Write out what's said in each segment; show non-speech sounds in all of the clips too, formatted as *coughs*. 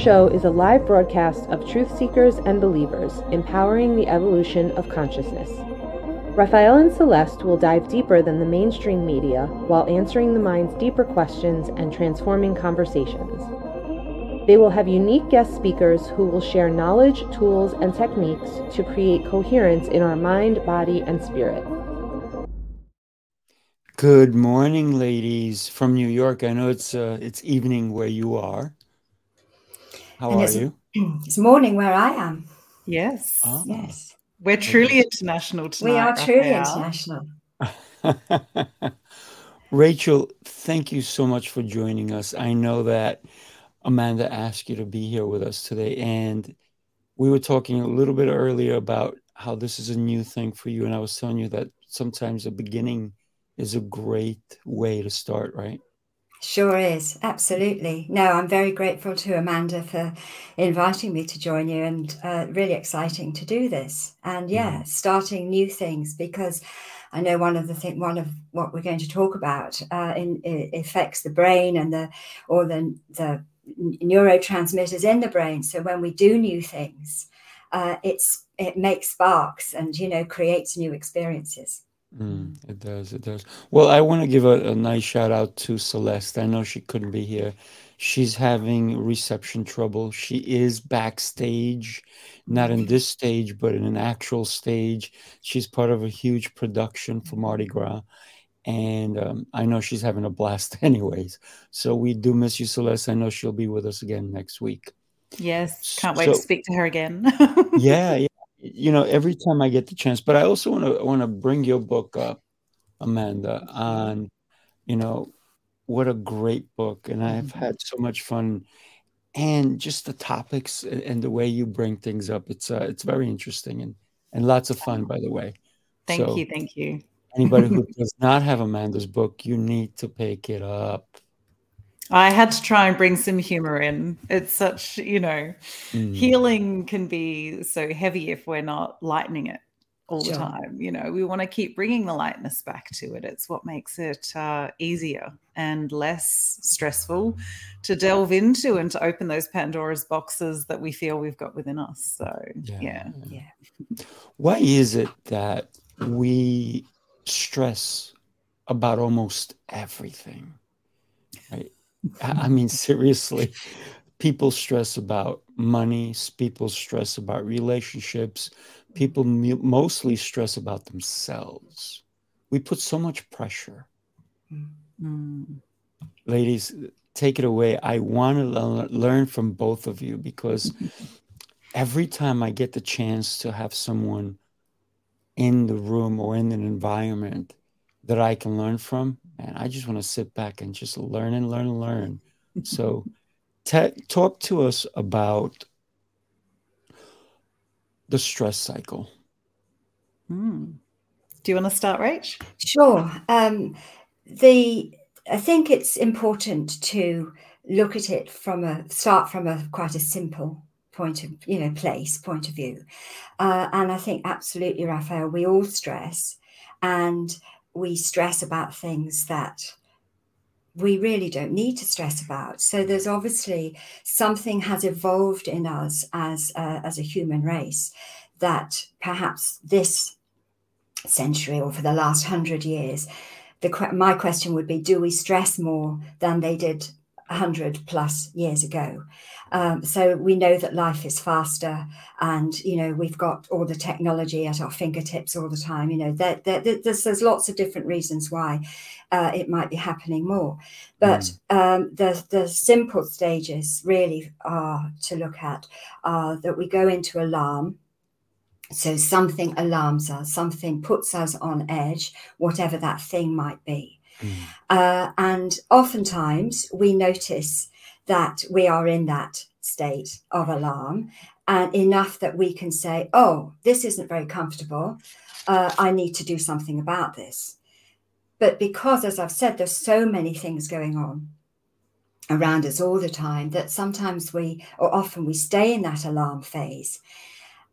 Show is a live broadcast of truth seekers and believers empowering the evolution of consciousness. Rafael and Celeste will dive deeper than the mainstream media while answering the mind's deeper questions and transforming conversations. They will have unique guest speakers who will share knowledge, tools, and techniques to create coherence in our mind, body, and spirit. Good morning, ladies from New York. I know it's uh, it's evening where you are. How And are it's, you? *clears throat* it's morning where I am. Yes. Ah, Yes. We're truly international tonight. We are truly Rafael. international. *laughs* Rachel, thank you so much for joining us. I know that Amanda asked you to be here with us today, and we were talking a little bit earlier about how this is a new thing for you, and I was telling you that sometimes the beginning is a great way to start, right? Sure is. Absolutely. No, I'm very grateful to Amanda for inviting me to join you and uh, really exciting to do this. And yeah, starting new things because I know one of the thing, one of what we're going to talk about uh, in, it affects the brain and the or the the neurotransmitters in the brain. So when we do new things, uh, it's it makes sparks and you know creates new experiences. Mm, it does, it does. Well, I want to give a, a nice shout out to Celeste. I know she couldn't be here. She's having reception trouble. She is backstage, not in this stage, but in an actual stage. She's part of a huge production for Mardi Gras. And um, I know she's having a blast *laughs* anyways. So we do miss you, Celeste. I know she'll be with us again next week. Yes. Can't wait So, to speak to her again. *laughs* yeah, yeah. You know, every time I get the chance, but I also want to want to bring your book up, Amanda, on, you know, what a great book. And I've had so much fun and just the topics a- and the way you bring things up. It's uh, it's very interesting and and lots of fun, by the way. Thank So you. Thank you. anybody who *laughs* does not have Amanda's book, you need to pick it up. I had to try and bring some humor in. It's such, you know, Mm, healing can be so heavy if we're not lightening it all the time. You know, we want to keep bringing the lightness back to it. It's what makes it uh, easier and less stressful to delve into and to open those Pandora's boxes that we feel we've got within us. So, yeah. yeah. Yeah. Why is it that we stress about almost everything? I mean, seriously, people stress about money, people stress about relationships, people mostly stress about themselves. We put so much pressure. Mm. Ladies, take it away. I want to learn from both of you because every time I get the chance to have someone in the room or in an environment that I can learn from, and I just want to sit back and just learn and learn and learn. *laughs* So, ta talk to us about the stress cycle. Mm. Do you want to start, Rach? Sure. Um, the I think it's important to look at it from a start from a quite a simple point of you know place point of view, uh, and I think absolutely, Rafael, we all stress, and we stress about things that we really don't need to stress about. So there's obviously something has evolved in us as a, as a human race that perhaps this century or for the last hundred years, the my question would be: Do we stress more than they did hundred plus years ago? Um, so we know that life is faster, and you know we've got all the technology at our fingertips all the time. You know, there, there, there's, there's lots of different reasons why uh, it might be happening more, but um, the the simple stages really are to look at are that we go into alarm. So something alarms us, something puts us on edge, whatever that thing might be. Mm. Uh, and oftentimes we notice that we are in that state of alarm and enough that we can say, oh, this isn't very comfortable. Uh, I need to do something about this. But because, as I've said, there's so many things going on around us all the time that sometimes we, or often we stay in that alarm phase.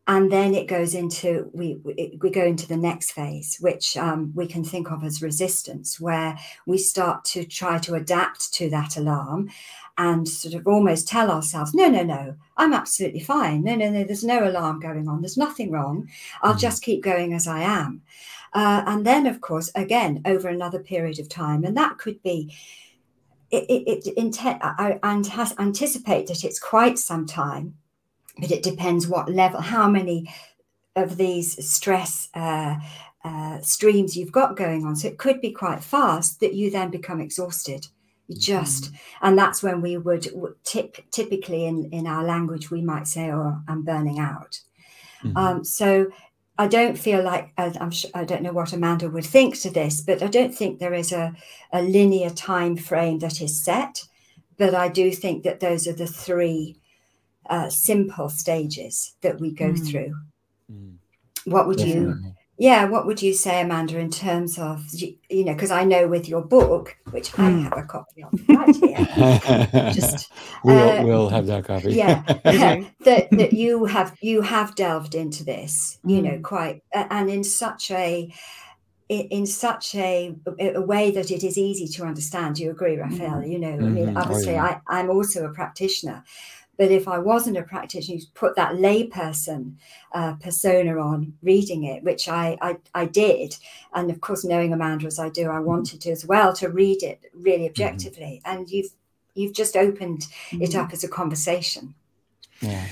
And then it goes into we we go into the next phase which um, we can think of as resistance where we start to try to adapt to that alarm and sort of almost tell ourselves no no no i'm absolutely fine. No no no there's no alarm going on. There's nothing wrong. I'll mm. just keep going as i am. Uh, and then of course again over another period of time and that could be it, it, it intent, I, I anticipate that it's quite some time but it depends what level, how many of these stress uh, uh, streams you've got going on. So it could be quite fast that you then become exhausted. You mm-hmm. just, mm-hmm. and that's when we would tip, typically in, in our language, we might say, oh, I'm burning out. Mm-hmm. Um, so I don't feel like, I'm sure, I don't know what Amanda would think to this, but I don't think there is a, a linear time frame that is set. But I do think that those are the three uh, simple stages that we go mm. through. Mm. What would Definitely. you? Yeah, what would you say, Amanda, in terms of you know? Because I know with your book, which mm. I hmm. have a copy of right here, *laughs* just we'll, uh, we'll have that copy. yeah, *laughs* *laughs* that that you have you have delved into this, you know, hmm. quite uh, and in such a in such a, a way that it is easy to understand. You agree, Rafael? Hmm. You know, I mean, mm-hmm. obviously, oh, yeah. I, I'm also a practitioner, but if I wasn't a practitioner, you put that layperson uh, persona on reading it, which I, I, I did, and of course, knowing Amanda as I do, I wanted to as well to read it really mm-hmm. objectively. Mm-hmm. And you've you've just opened mm-hmm. it up as a conversation. Yeah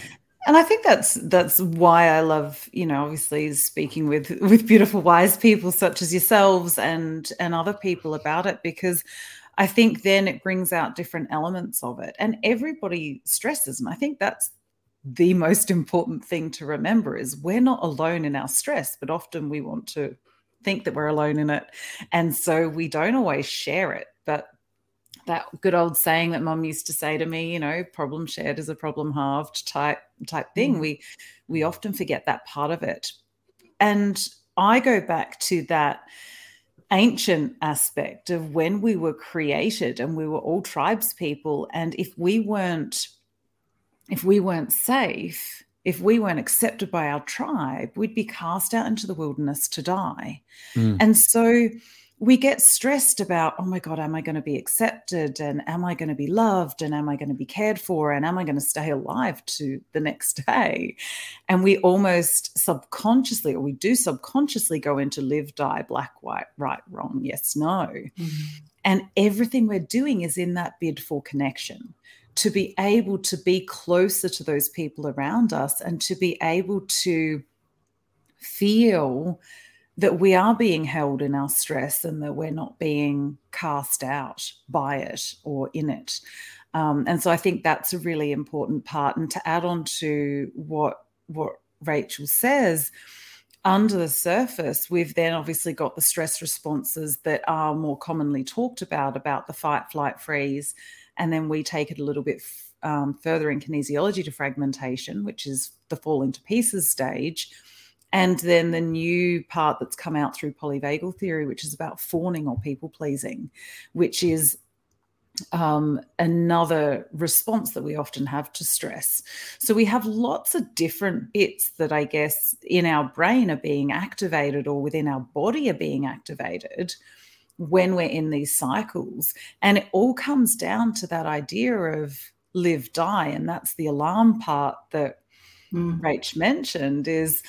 and i think that's that's why i love you know obviously speaking with with beautiful wise people such as yourselves and and other people about it because I think then it brings out different elements of it. And everybody stresses. And I think that's the most important thing to remember is we're not alone in our stress, but often we want to think that we're alone in it. And so we don't always share it. But that good old saying that mom used to say to me, you know, problem shared is a problem halved type type thing. Mm. We we often forget that part of it. And I go back to that ancient aspect of when we were created and we were all tribes people and if we weren't if we weren't safe if we weren't accepted by our tribe we'd be cast out into the wilderness to die mm. and so we get stressed about, oh my God, am I going to be accepted? And am I going to be loved? And am I going to be cared for? And am I going to stay alive to the next *laughs* day? And we almost subconsciously, or we do subconsciously go into live, die, black, white, right, wrong, yes, no. Mm-hmm. And everything we're doing is in that bid for connection to be able to be closer to those people around us and to be able to feel that we are being held in our stress and that we're not being cast out by it or in it. Um, and so I think that's a really important part. And to add on to what what Rachel says, under the surface, we've then obviously got the stress responses that are more commonly talked about, about the fight, flight, freeze. And then we take it a little bit um, further in kinesiology to fragmentation, which is the fall into pieces stage and then the new part that's come out through polyvagal theory, which is about fawning or people pleasing, which is um, another response that we often have to stress. So we have lots of different bits that I guess in our brain are being activated or within our body are being activated when we're in these cycles. And it all comes down to that idea of live, die. And that's the alarm part that mm. Rach mentioned is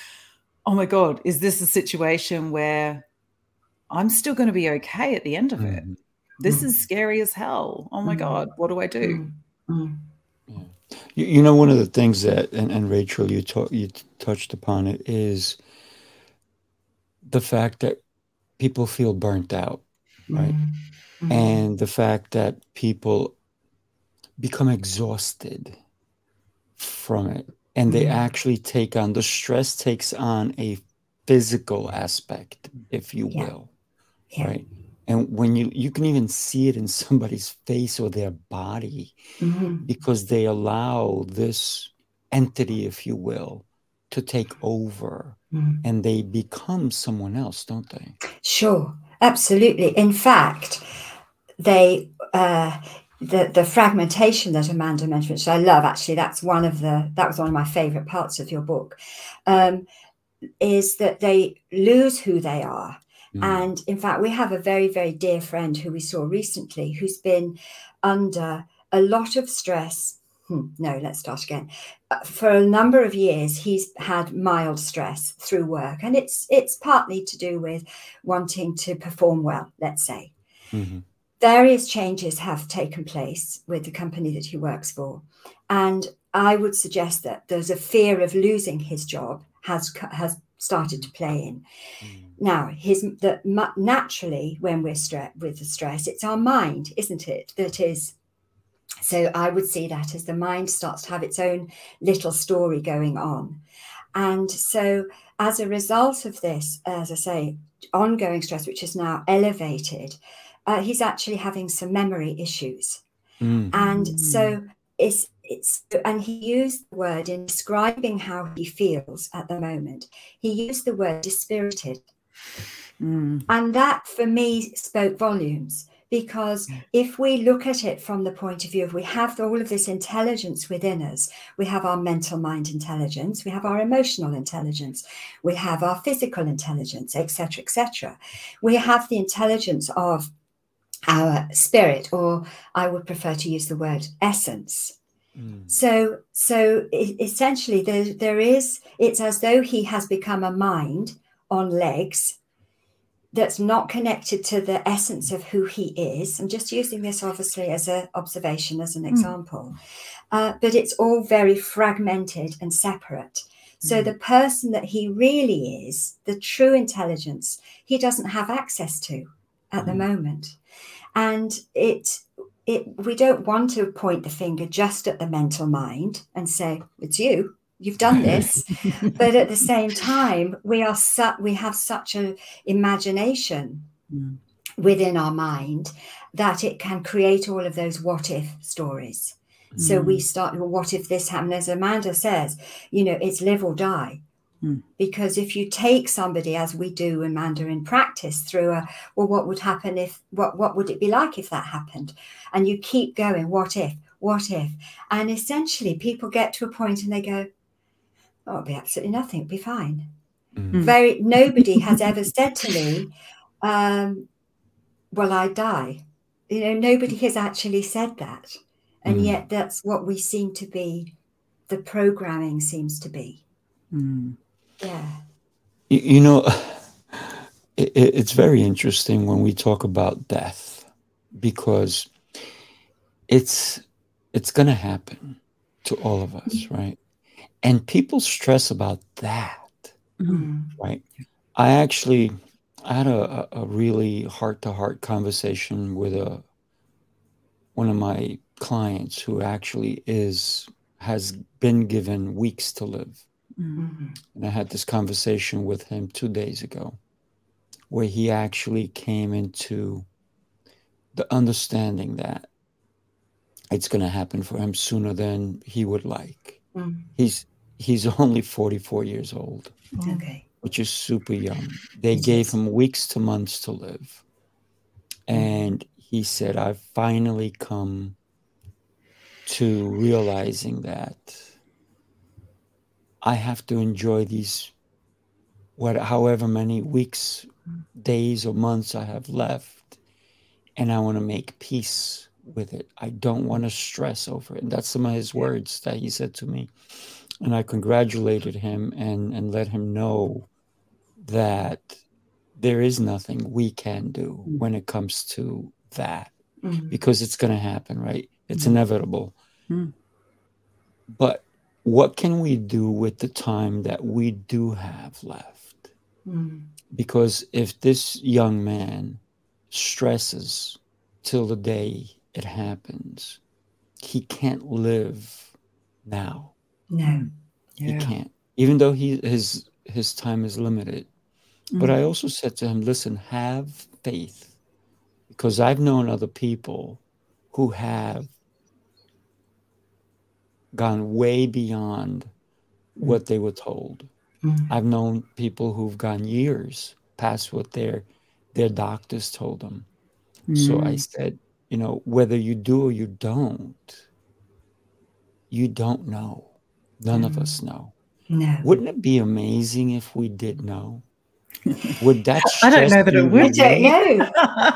oh my God, is this a situation where I'm still going to be okay at the end of it? mm This mm is scary as hell. Oh my mm God, what do I do? mm Yeah. You, you, know, one of the things that, and, and Rachel, you, ta- you touched upon it, is the fact that people feel burnt out, right? Mm-hmm. And the fact that people become exhausted from it and they mm-hmm. actually take on the stress takes on a physical aspect if you yeah. will yeah. right and when you you can even see it in *laughs* somebody's face or their body mm-hmm. because they allow this entity if you will to take over mm-hmm. and they become someone else don't they sure absolutely in fact they uh the the fragmentation that Amanda mentioned, which I love. Actually, that's one of the that was one of my favorite parts of your book. Um, is that they lose who they are. Mm. And in fact, we have a very, very dear friend who we saw recently who's been under a lot of stress. Hmm, no, let's start again. Uh, for a number of years, he's had mild stress through work, and it's it's partly to do with wanting to perform well. Let's say, mm-hmm various changes have taken place with the company that he works for. And I would suggest that there's a fear of losing his job has has started to play in. Mm. Now, his that naturally when we're stressed with the stress, it's our mind, isn't it, that is. So I would see that as the mind starts to have its own little story going on, and so as a result of this, as I say, ongoing stress, which is now elevated, uh, he's actually having some memory issues. Mm. And so it's it's and he used the word in describing how he feels at the moment. He used the word dispirited. Mm. And that for me spoke volumes because if we look at it from the point of view of we have all of this intelligence within us we have our mental mind intelligence we have our emotional intelligence we have our physical intelligence etc etc we have the intelligence of our spirit, or I would prefer to use the word essence. Mm. So, so essentially, there, there is. It's as though he has become a mind on legs that's not connected to the essence of who he is. I'm just using this obviously as an observation, as an mm. example, uh, but it's all very fragmented and separate. So, mm. the person that he really is, the true intelligence, he doesn't have access to at the hmm. moment and it it we don't want to point the finger just at the mental mind and say it's you you've done this *laughs* but at the same time we are su- we have such an imagination mm. within our mind that it can create all of those what if stories mm. so we mm. start well, what if this happened as amanda says you know it's live or die Hmm. Because if you take somebody, as we do in Mandarin practice, through a, well, what would happen if, what, what would it be like if that happened? And you keep going, what if, what if? And essentially, people get to a point and they go, oh, it'll be absolutely nothing, it'll be fine. Mm. Very, *laughs* nobody has ever said to me, um, well, I die. You know, nobody has actually said that. And mm. yet, that's what we seem to be, the programming seems to be. Mm. Yeah. You, you know, *sighs* it, it's very interesting when we talk about death because it's it's going to happen to all of us, mm-hmm. right? And people stress about that, mm-hmm. right? I actually I had a, a really heart to heart conversation with a one of my clients who actually is has been given weeks to live Mm-hmm. And I had this conversation with him two days ago where he actually came into the understanding that it's going to happen for him sooner than he would like. Mm. He's he's only 44 years old. Okay. Which is super young. They gave him weeks to months to live. And he said, I've finally come to realizing that I have to enjoy these, what, however many weeks, days, or months I have left, and I want to make peace with it. I don't want to stress over it. And that's some of his words that he said to me. And I congratulated him and, and let him know that there is nothing we can do when it comes to that mm-hmm. because it's going to happen, right? It's mm-hmm. inevitable. Mm. But what can we do with the time that we do have left? Mm. Because if this young man stresses till the day it happens, he can't live now. No, yeah. he can't. Even though he his his time is limited. Mm. But I also said to him, "Listen, have faith, because I've known other people who have gone way beyond mm. what they were told. Mm. I've known people who've gone years past what their their doctors told them. Mm. So I mm. said, you know, whether you do or you don't, you don't know. None of us know. No. Wouldn't it be amazing if we did know? Would *laughs* that? I don't know that it would. I don't know.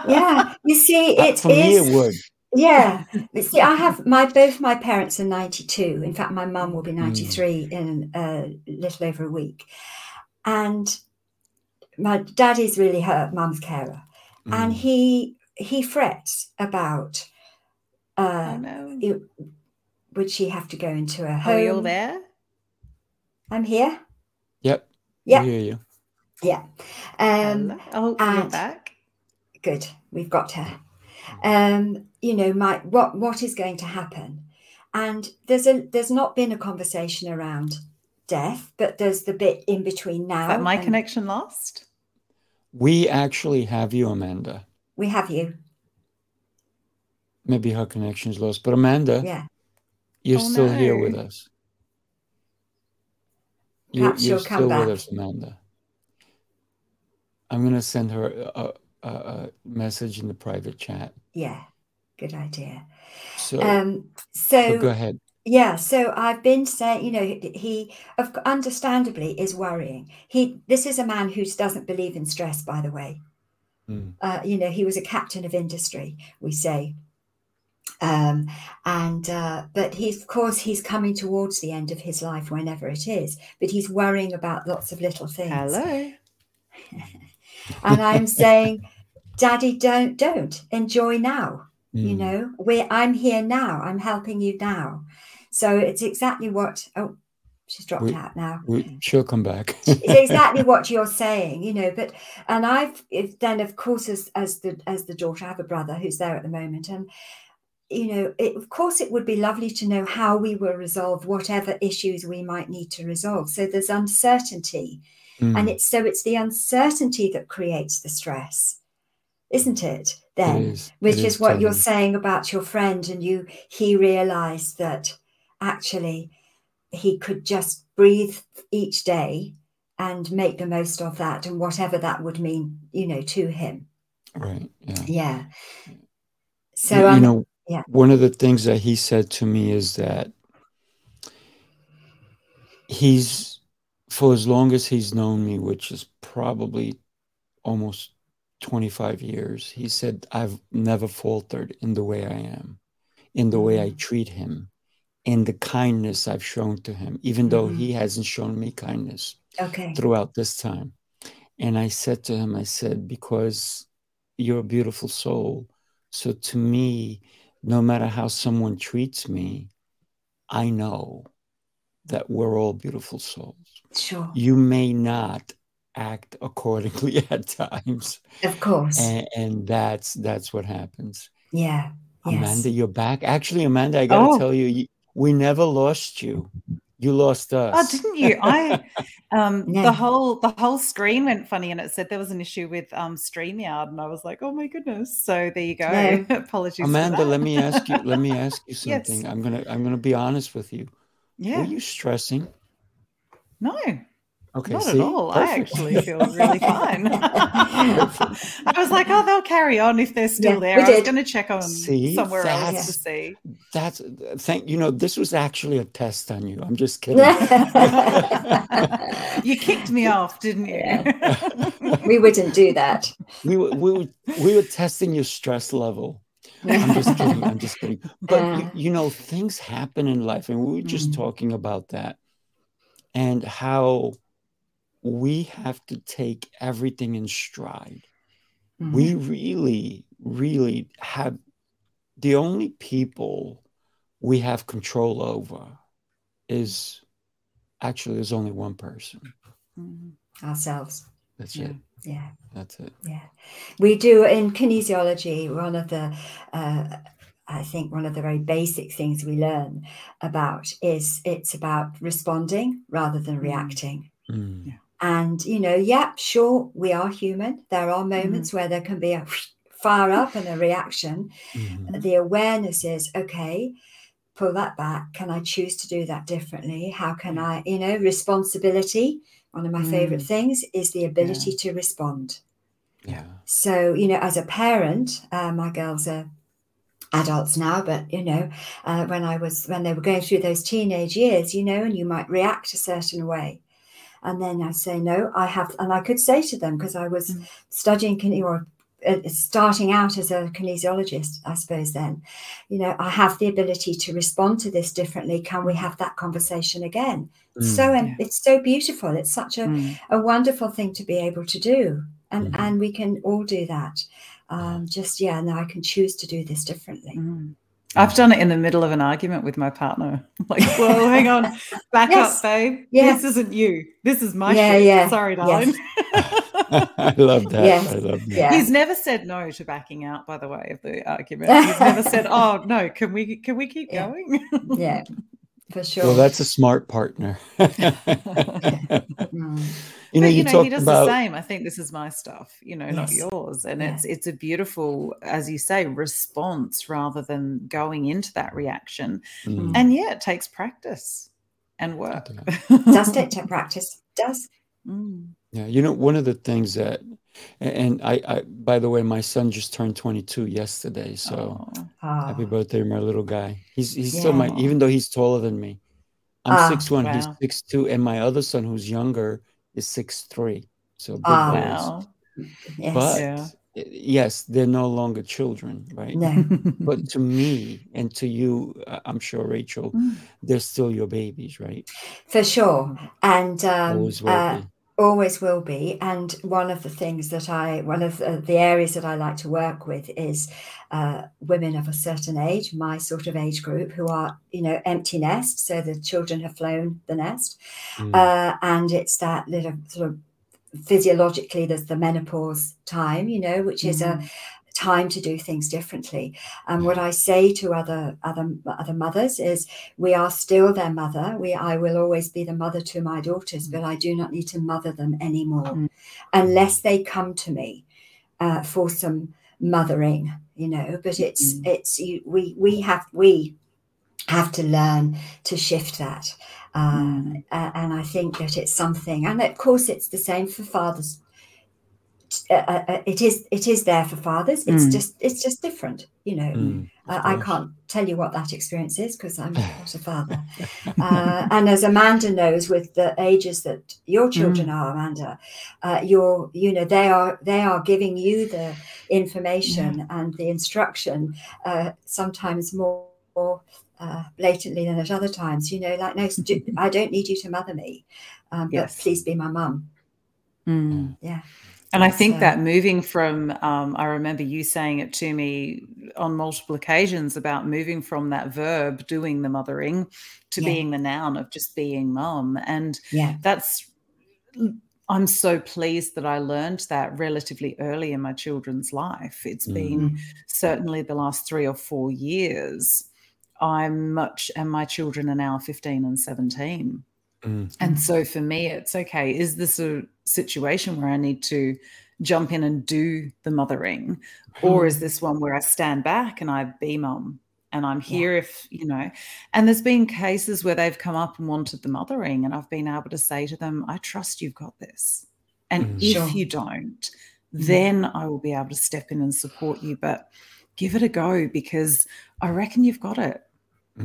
Yeah. You see, it is. it For me, it would. Yeah. *laughs* See, I have my both my parents are 92. In fact, my mum will be Mm. 93 in a little over a week. And my daddy's really her mum's carer. And Mm. he he frets about Oh uh no. would she have to go into a Are you all there? I'm here. Yep. Yeah. Hear you. Yeah. Um oh, you're back. good we've got her um you know my what what is going to happen and there's a there's not been a conversation around death but there's the bit in between now Is that my and connection lost? We actually have you, Amanda. we have you Maybe her connection's lost, but Amanda, yeah you're Oh, still here with us. You're, Perhaps you're she'll come still back. with us, Amanda. I'm gonna send her a, a, a message in the private chat. yeah good idea So, um so go ahead. yeah so i've been saying you know he of understandably is worrying he this is a man who doesn't believe in stress by the way Mm. uh, you know, he was a captain of industry, we say. Um, and uh, but he's of course he's coming towards the end of his life, whenever it is. But he's worrying about lots of little things. Hello. *laughs* And I'm *laughs* saying, Daddy, don't don't enjoy now. You Mm. know, we I'm here now. I'm helping you now. So it's exactly what. Oh, she's dropped We- out now. We, she'll come back. *laughs* it's exactly what *laughs* you're saying you know but and i've if, then of course as as the as the daughter i have a brother who's there at the moment and you know it, of course it would be lovely to know how we will resolve whatever issues we might need to resolve so there's uncertainty Mm. and it's so it's the uncertainty that creates the stress isn't it then It is. which It is, is what you're saying about your friend and you he realized that actually he could just breathe each day and make the most of that and whatever that would mean you know to him Right. Yeah. yeah so you, you um, know, yeah. one of the things that he said to me is that he's, for as long as he's known me, which is probably almost 25 years, he said, I've never faltered in the way I am, in the way I Mhm. treat him, in the kindness I've shown to him, even though Mhm. he hasn't shown me kindness okay throughout this time. And I said to him, I said, because you're a beautiful soul. So to me, no matter how someone treats me, I know that we're all beautiful souls. Sure You may not act accordingly *laughs* at times. of course And, and that's that's what happens. yeah yes Amanda, you're back. Actually, Amanda, I gotta Oh. tell you, you, we never lost you. You lost us. Oh, didn't you? I *laughs* um No. the whole the whole screen went funny and it said there was an issue with um StreamYard and I was like, oh my goodness. So there you go. No. *laughs* Apologies. Amanda, for that. let me ask you. Let me ask you Yes. something. I'm gonna. I'm gonna be honest with you. Yeah. Were you stressing? No, Okay. not see? at all. I actually feel really fine. *laughs* I was like, oh, they'll carry on if they're still Yeah, there. we I was going to check on See, somewhere else to see. That's thank you know. This was actually a test on you. I'm just kidding. *laughs* You kicked me off, didn't you? *laughs* we wouldn't do that we were we were we were testing your stress level. I'm just kidding. I'm just kidding. But you, Uh. you know, things happen in life, and we were just Mm. talking about that, and how we have to take everything in stride. Mhm. we really, really have the only people we have control over is actually there's only one person. Mm. ourselves That's Yeah. it. yeah That's it. Yeah, we do in kinesiology. One of the, uh, I think, one of the very basic things we learn about is it's about responding rather than Mm. reacting. Mm. And you know, yeah, sure, we are human. There are moments where there can be a fire up and a reaction. Mhm. The awareness is okay. Pull that back. Can I choose to do that differently? How can I, you know, responsibility? One of my favorite things is the ability to respond. Yeah. So, you know, as a parent, uh, my girls are adults now, but you know, uh, when I was when they were going through those teenage years, you know, and you might react a certain way. And then I say, no, I have, and I could say to them because I was mm. studying or uh, starting out as a kinesiologist, I suppose, then, you know, I have the ability to respond to this differently. Can we have that conversation again? Mm, so yeah. it's so beautiful. It's such a, mm. a wonderful thing to be able to do. And, mm. and we can all do that. Um, just, yeah, now I can choose to do this differently. Mm. I've done it in the middle of an argument with my partner. *laughs* Like, well, hang on, *laughs* back yes. up, babe. Yes. This isn't you. This is my yeah, shit. Yeah. Sorry, darling. Yes. *laughs* I love that. Yes. I love that. Yeah. He's never said no to backing out, by the way, of the argument. He's never said, Oh no, can we can we keep yeah. going? yeah, for sure. Well, that's a smart partner. *laughs* *laughs* mm. You know, but, you, you know, he does about... the same. I think this is my stuff, you know, yes. not yours. And yeah. it's it's a beautiful, as you say, response rather than going into that reaction. Mm. And yeah, it takes practice and work. *laughs* does it take practice. Does. Mm. Yeah, you know, one of the things that, and I, I, by the way, my son just turned 22 yesterday. So oh. happy birthday, my little guy. He's he's yeah. still my, even though he's taller than me. I'm ah, six one, wow. he's six two, and my other son, who's younger, is six three. So big oh, wow. Yes. But yeah. yes, they're no longer children, right? No. *laughs* but to me and to you, I'm sure, Rachel, mm. they're still your babies, right? For sure. And um, always will uh. Always will be. And one of the things that I, one of the, the areas that I like to work with is uh, women of a certain age, my sort of age group, who are, you know, empty nest. So the children have flown the nest. Mm. Uh, and it's that little sort of physiologically, there's the menopause time, you know, which is mm. a, time to do things differently. And what I say to other other other mothers is, we are still their mother. We I will always be the mother to my daughters, but I do not need to mother them anymore, mm. unless they come to me uh, for some mothering. You know, but it's mm. it's you, we we have we have to learn to shift that. Uh, mm. and I think that it's something, and of course, it's the same for fathers uh, uh, uh, it is it is there for fathers. It's mm. just it's just different, you know. Mm, I can't tell you what that experience is because I'm *laughs* not a father. uh, and as Amanda knows, with the ages that your children mm. are, Amanda, uh, you're you know they are they are giving you the information yeah. and the instruction uh, sometimes more. more blatantly than at other times, you know, like no, *laughs* I don't need you to mother me, um, yes. but please be my mum. Mm. Yeah. And I think so. that moving from, um, I remember you saying it to me on multiple occasions about moving from that verb, doing the mothering, to yeah. being the noun of just being mum. And yeah. that's, I'm so pleased that I learned that relatively early in my children's life. It's mm. been certainly the last three or four years. I'm much, and my children are now 15 and 17. Mm. And so for me, it's okay. Is this a situation where I need to jump in and do the mothering? Or is *laughs* this one where I stand back and I be mom? and I'm here yeah. if, you know, and there's been cases where they've come up and wanted the mothering and I've been able to say to them, I trust you've got this. And mm. if sure. you don't, mm. then I will be able to step in and support you. But give it a go because I reckon you've got it.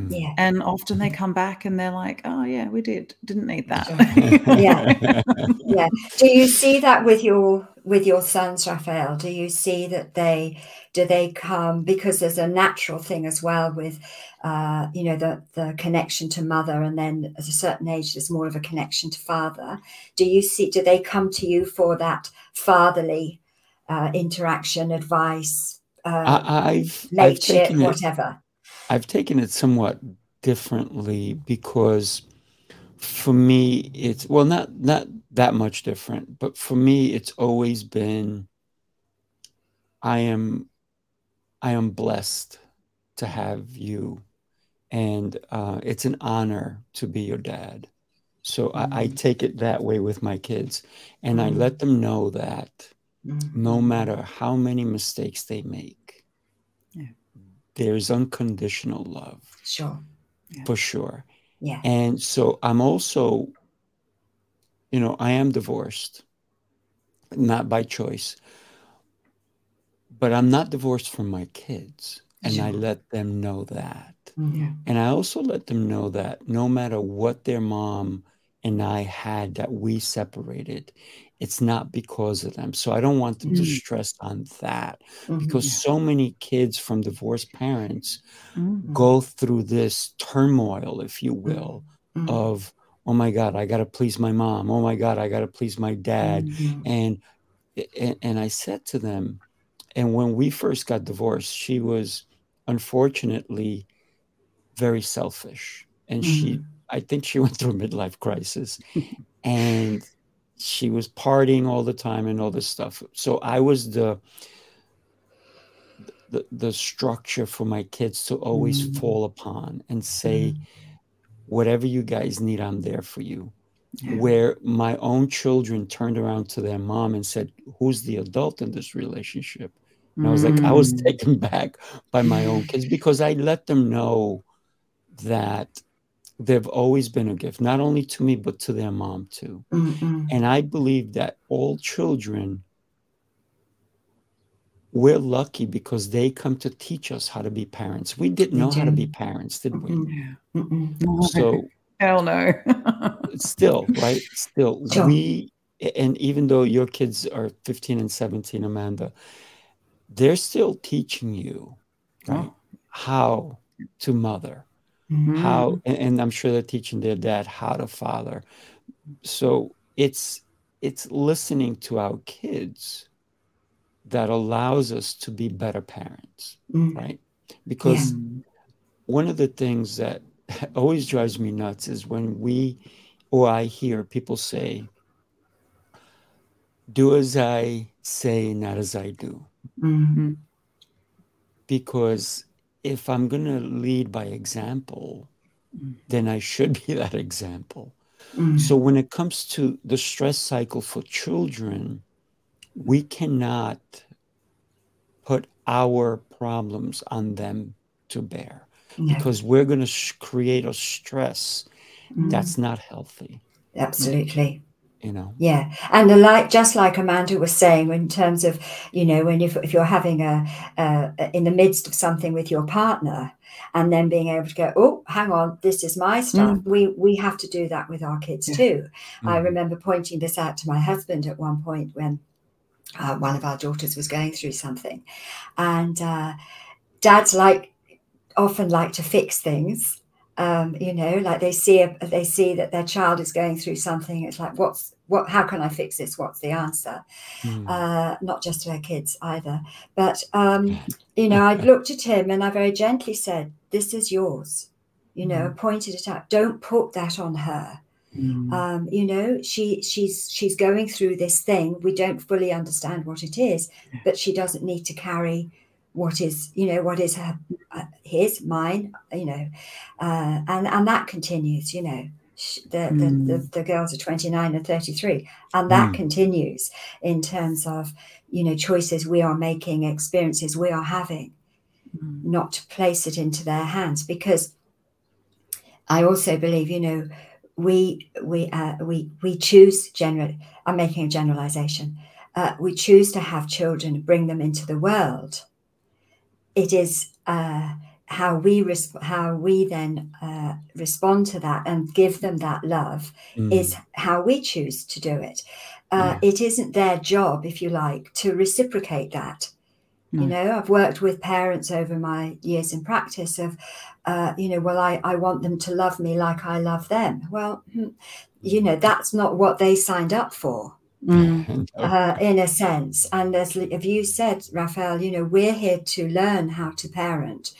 Yeah. And often they come back and they're like, oh, yeah, we did. Didn't need that. *laughs* yeah. *laughs* Yeah. Do you see that with your with your sons, Rafael? Do you see that they do they come because there's a natural thing as well with uh, you know the the connection to mother and then at a certain age there's more of a connection to father. Do you see do they come to you for that fatherly uh, interaction, advice, uh, I, I've, I've whatever? I've taken it somewhat differently because for me it's well not not that much different but for me it's always been i am i am blessed to have you and uh, it's an honor to be your dad so mm-hmm. I, I, mm-hmm. take it that way with my kids and mm-hmm. i let them know that mm-hmm. no matter how many mistakes they make there's unconditional love. Sure. Yeah. For sure. Yeah. And so I'm also, you know, I am divorced, not by choice, but I'm not divorced from my kids. And I let them know that. Mhm. And I also let them know that no matter what their mom and I had that we separated, it's not because of them. So I don't want them to Mm. stress on that Mhm. because so many kids from divorced parents Mm. go through this turmoil, if you will, Mhm. of, oh my God, I got to please my mom. Oh my God, I got to please my dad. Mhm. And, and and I said to them, and when we first got divorced, she was unfortunately very selfish. And she, I think she *laughs* went through a midlife crisis *laughs* and she was partying all the time and all this stuff. So I was the, the, the structure for my kids to always Mm. fall upon and say, whatever you guys need, I'm there for you. Yeah. Where my own children turned around to their mom and said, Who's the adult in this relationship? And I was like, I was Mm. *laughs* taken back by my own kids because I let them know that they've always been a gift, not only to me, but to their mom too. Mhm. And I believe that all children, we're lucky because they come to teach us how to be parents. We didn't know how to be parents, did we? Mhm. Mhm. So *laughs* Hell no. *laughs* still, right? Still, we, and even though your kids are 15 and 17, Amanda, they're still teaching you, right? How to mother, Mhm. how, and, and I'm sure they're teaching their dad how to father. So it's, it's listening to our kids that allows us to be better parents, Mhm. right? Because Mm. one of the things that *laughs* always drives me nuts is when we or I hear people say, do as I say, not as I do. Mhm. Because if I'm going to lead by example, Mm. then I should be *laughs* that example. Mhm. So when it comes to the stress cycle for children, we cannot put our problems on them to bear No. because we're going to sh- create a stress Mhm. that's not healthy, absolutely. You know. Yeah, and the like, just like Amanda was saying, in terms of you know, when if if you're having a, a in the midst of something with your partner, and then being able to go, oh, hang on, this is my stuff. We we have to do that with our kids Yeah. too. I Mhm. remember pointing this out to my husband at one point when uh, one of our daughters was going through something, and uh, dads like often like to fix things. Um, you know, like they see a, they see that their child is going through something. It's like, what's what? How can I fix this? What's the answer? Mm. Uh, not just to their kids either. But um, *laughs* you know, I looked at him and I very gently said, "This is yours." You know, pointed it out. Don't put that on her. Mm. Um, you know, she she's she's going through this thing. We don't fully understand what it is, but she doesn't need to carry what is you know what is her uh, his mine you know uh, and and that continues you know the, the, the, Mm. the girls are 29 and 33 and that Mm. continues in terms of you know choices we are making experiences we are having Mm. not to place it into their hands because I also believe, you know, we we uh, we we choose general. I'm making a generalization. Uh, we choose to have children, bring them into the world. It is uh, how we resp- how we then uh, respond to that and give them that love Mm. is how we choose to do it. Uh, It isn't their job, if you like, to reciprocate that. You know, I've worked with parents over my years in practice of, uh, you know, well, I, I want them to love me like I love them. Well, hmm, you know, that's not what they signed up for, Mm. Uh, in a sense. And as Li- as you said, Rafael, you know, we're here to learn how to parent.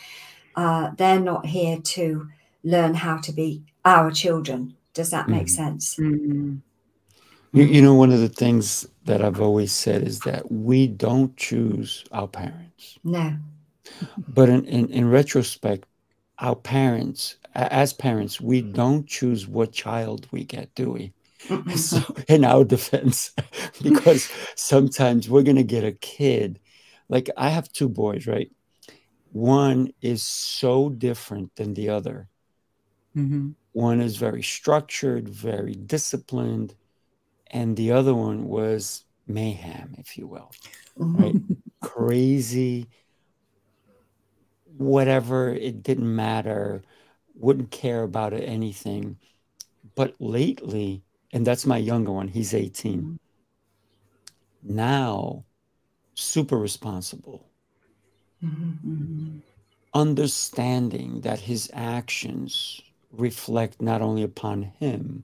Uh, they're not here to learn how to be our children. Does that make Mhm. sense? Mm. You, you know, one of the things that I've always said is that we don't choose our parents. No. But in, in, in retrospect, our parents, as parents, we don't choose what child we get, do we? *laughs* So, in our defense, *laughs* because sometimes we're going to get a kid. Like, I have two boys, right? One is so different than the other. Mhm. One is very structured, very disciplined, and the other one was mayhem, if you will. Mhm. right? Crazy, whatever, it didn't matter, wouldn't care about it, anything. But lately, and that's my younger one, he's 18. Now, super responsible, Mhm. understanding that his actions reflect not only upon him,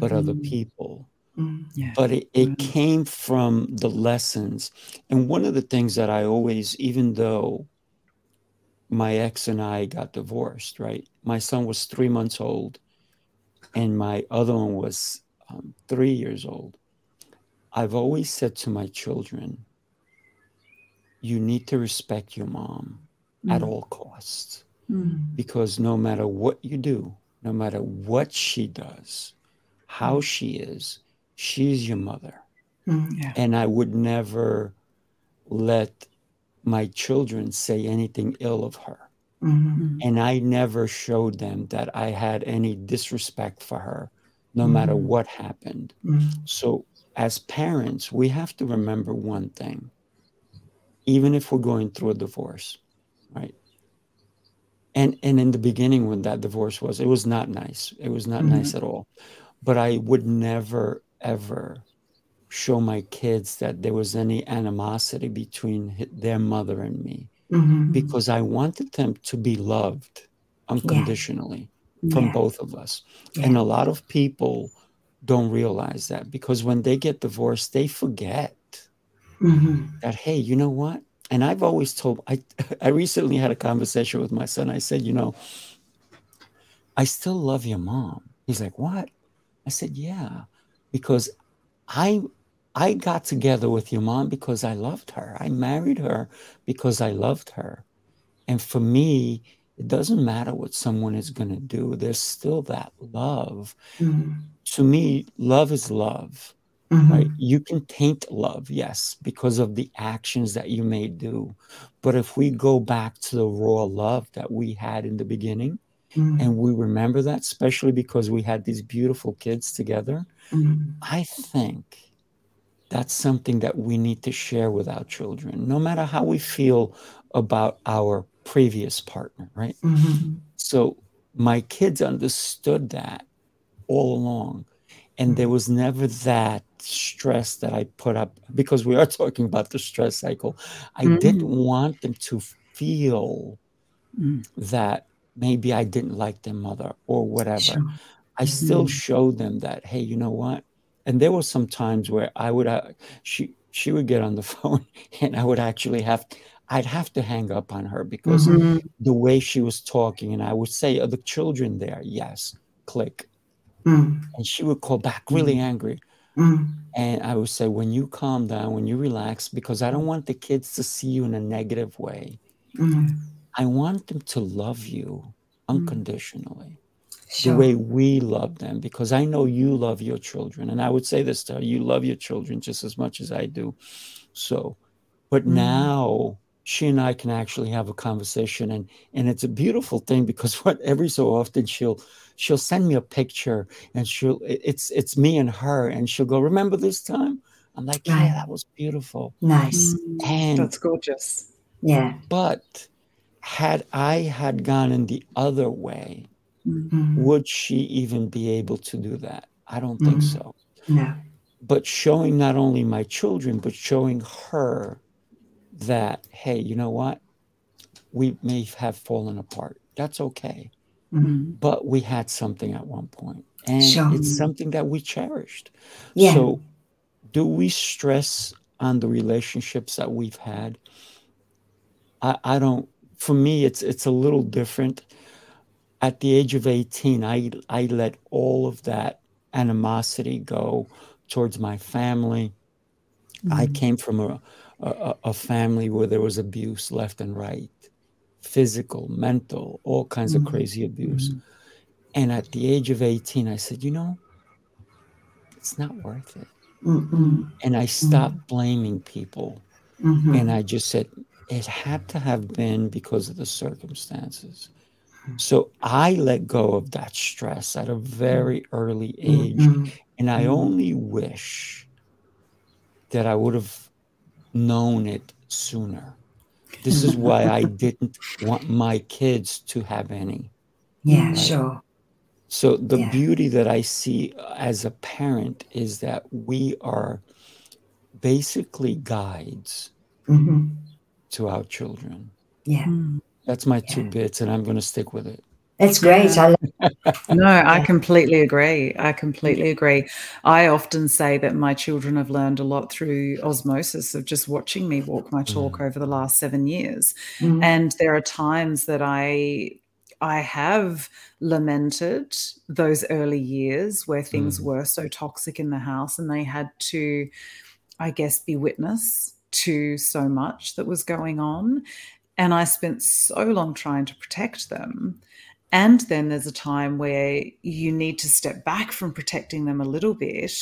but other Mhm. people. Mm. Yeah. But it, it came from the lessons. And one of the things that I always, even though my ex and I got divorced, right? My son was three months old, and my other one was um, three years old. I've always said to my children, you need to respect your mom at Mm. all costs Mm. because no matter what you do, no matter what she does, how she is, she's your mother. Mm. Yeah. And I would never let my children say anything ill of her. Mhm. Mm. And I never showed them that I had any disrespect for her, no matter Mhm. what happened. Mm. So, as parents, we have to remember one thing, even if we're going through a divorce, right? And and in the beginning, when that divorce was, it was not nice. It was not Mhm. nice at all. But I would never ever show my kids that there was any animosity between their mother and me Mhm. because I wanted them to be loved unconditionally from Yeah. both of us. Yeah. And a lot of people don't realize that because when they get divorced, they forget Mhm. that, hey, you know what? And I've always told, I, *laughs* I recently had a conversation with my son. I said, you know, I still love your mom. He's like, what? I said, yeah, because I I got together with your mom because I loved her. I married her because I loved her. And for me, it doesn't matter what someone is going to do. There's still that love. Mhm. To me, love is love, Mhm. right? You can taint love, yes, because of the actions that you may do. But if we go back to the raw love that we had in the beginning, Mhm. and we remember that, especially because we had these beautiful kids together, Mhm. I think that's something that we need to share with our children, no matter how we feel about our previous partner, right? Mhm. So my kids understood that all along. And there was never that stress that I put up because we are *laughs* talking about the stress cycle. I didn't want them to feel Mm. that maybe I didn't like their mother or whatever. Sure. I still Mhm. showed them that, hey, you know what? And there were some times where I would, uh, she she would get on the *laughs* phone, and I would actually have, I'd have to hang up on her because Mhm. the way she was talking, and I would say, "Are the children there?" Yes. Click, Mm. and she would call back really angry, Mm. and I would say, "When you calm down, when you relax, because I don't want the kids to see you in a negative way. Mm. I want them to love you unconditionally." the Sure. way we love them because I know you love your children. And I would say this to her you love your children just as much as I do. So, but Mm. now she and I can actually have a conversation and and it's a beautiful thing because *laughs* what every so often she'll she'll send me a picture and she'll it's it's me and her and she'll go remember this time I'm like yeah Right. that was beautiful Nice. And That's gorgeous. Yeah. but had I had gone in the other way Mm. Mm. would she even be able to do that? I don't think Mhm. so. No. But showing not only my children, but showing her that, hey, you know what? We may have fallen apart. That's okay. Mm. But we had something at one point, and Sure. it's something that we cherished. Yeah. So, do we stress on the relationships that we've had? I, I don't. For me, it's it's a little different. At the age of 18, I I let all of that animosity go towards my family. I Mm. came from a, a a family where there was abuse left and right, physical, mental, all kinds of Mhm. crazy abuse. Mhm. And at the age of 18, I said, you know, it's not worth it. Mm-mm. And I stopped blaming people. Mhm. And I just said, it had to have been because of the circumstances. So I let go of that stress at a very early age. And I only wish that I would have known it sooner. This is why I *laughs* didn't want my kids to have any. Yeah, right? sure. So the yeah. beauty that I see as a parent is that we are basically guides mm-hmm. to our children. Yeah. Mm. That's my two bits, and I'm going to stick with it. It's great. Yeah. *laughs* no, I completely agree. I completely agree. I often say that my children have learned a lot through osmosis of just watching me walk my talk mm. over the last seven years. Mm. And there are times that I I have lamented those early years where things mm. were so toxic in the house and they had to, I guess, be witness to so much that was going on. And I spent so long trying to protect them. And then there's a time where you need to step back from protecting them a little bit.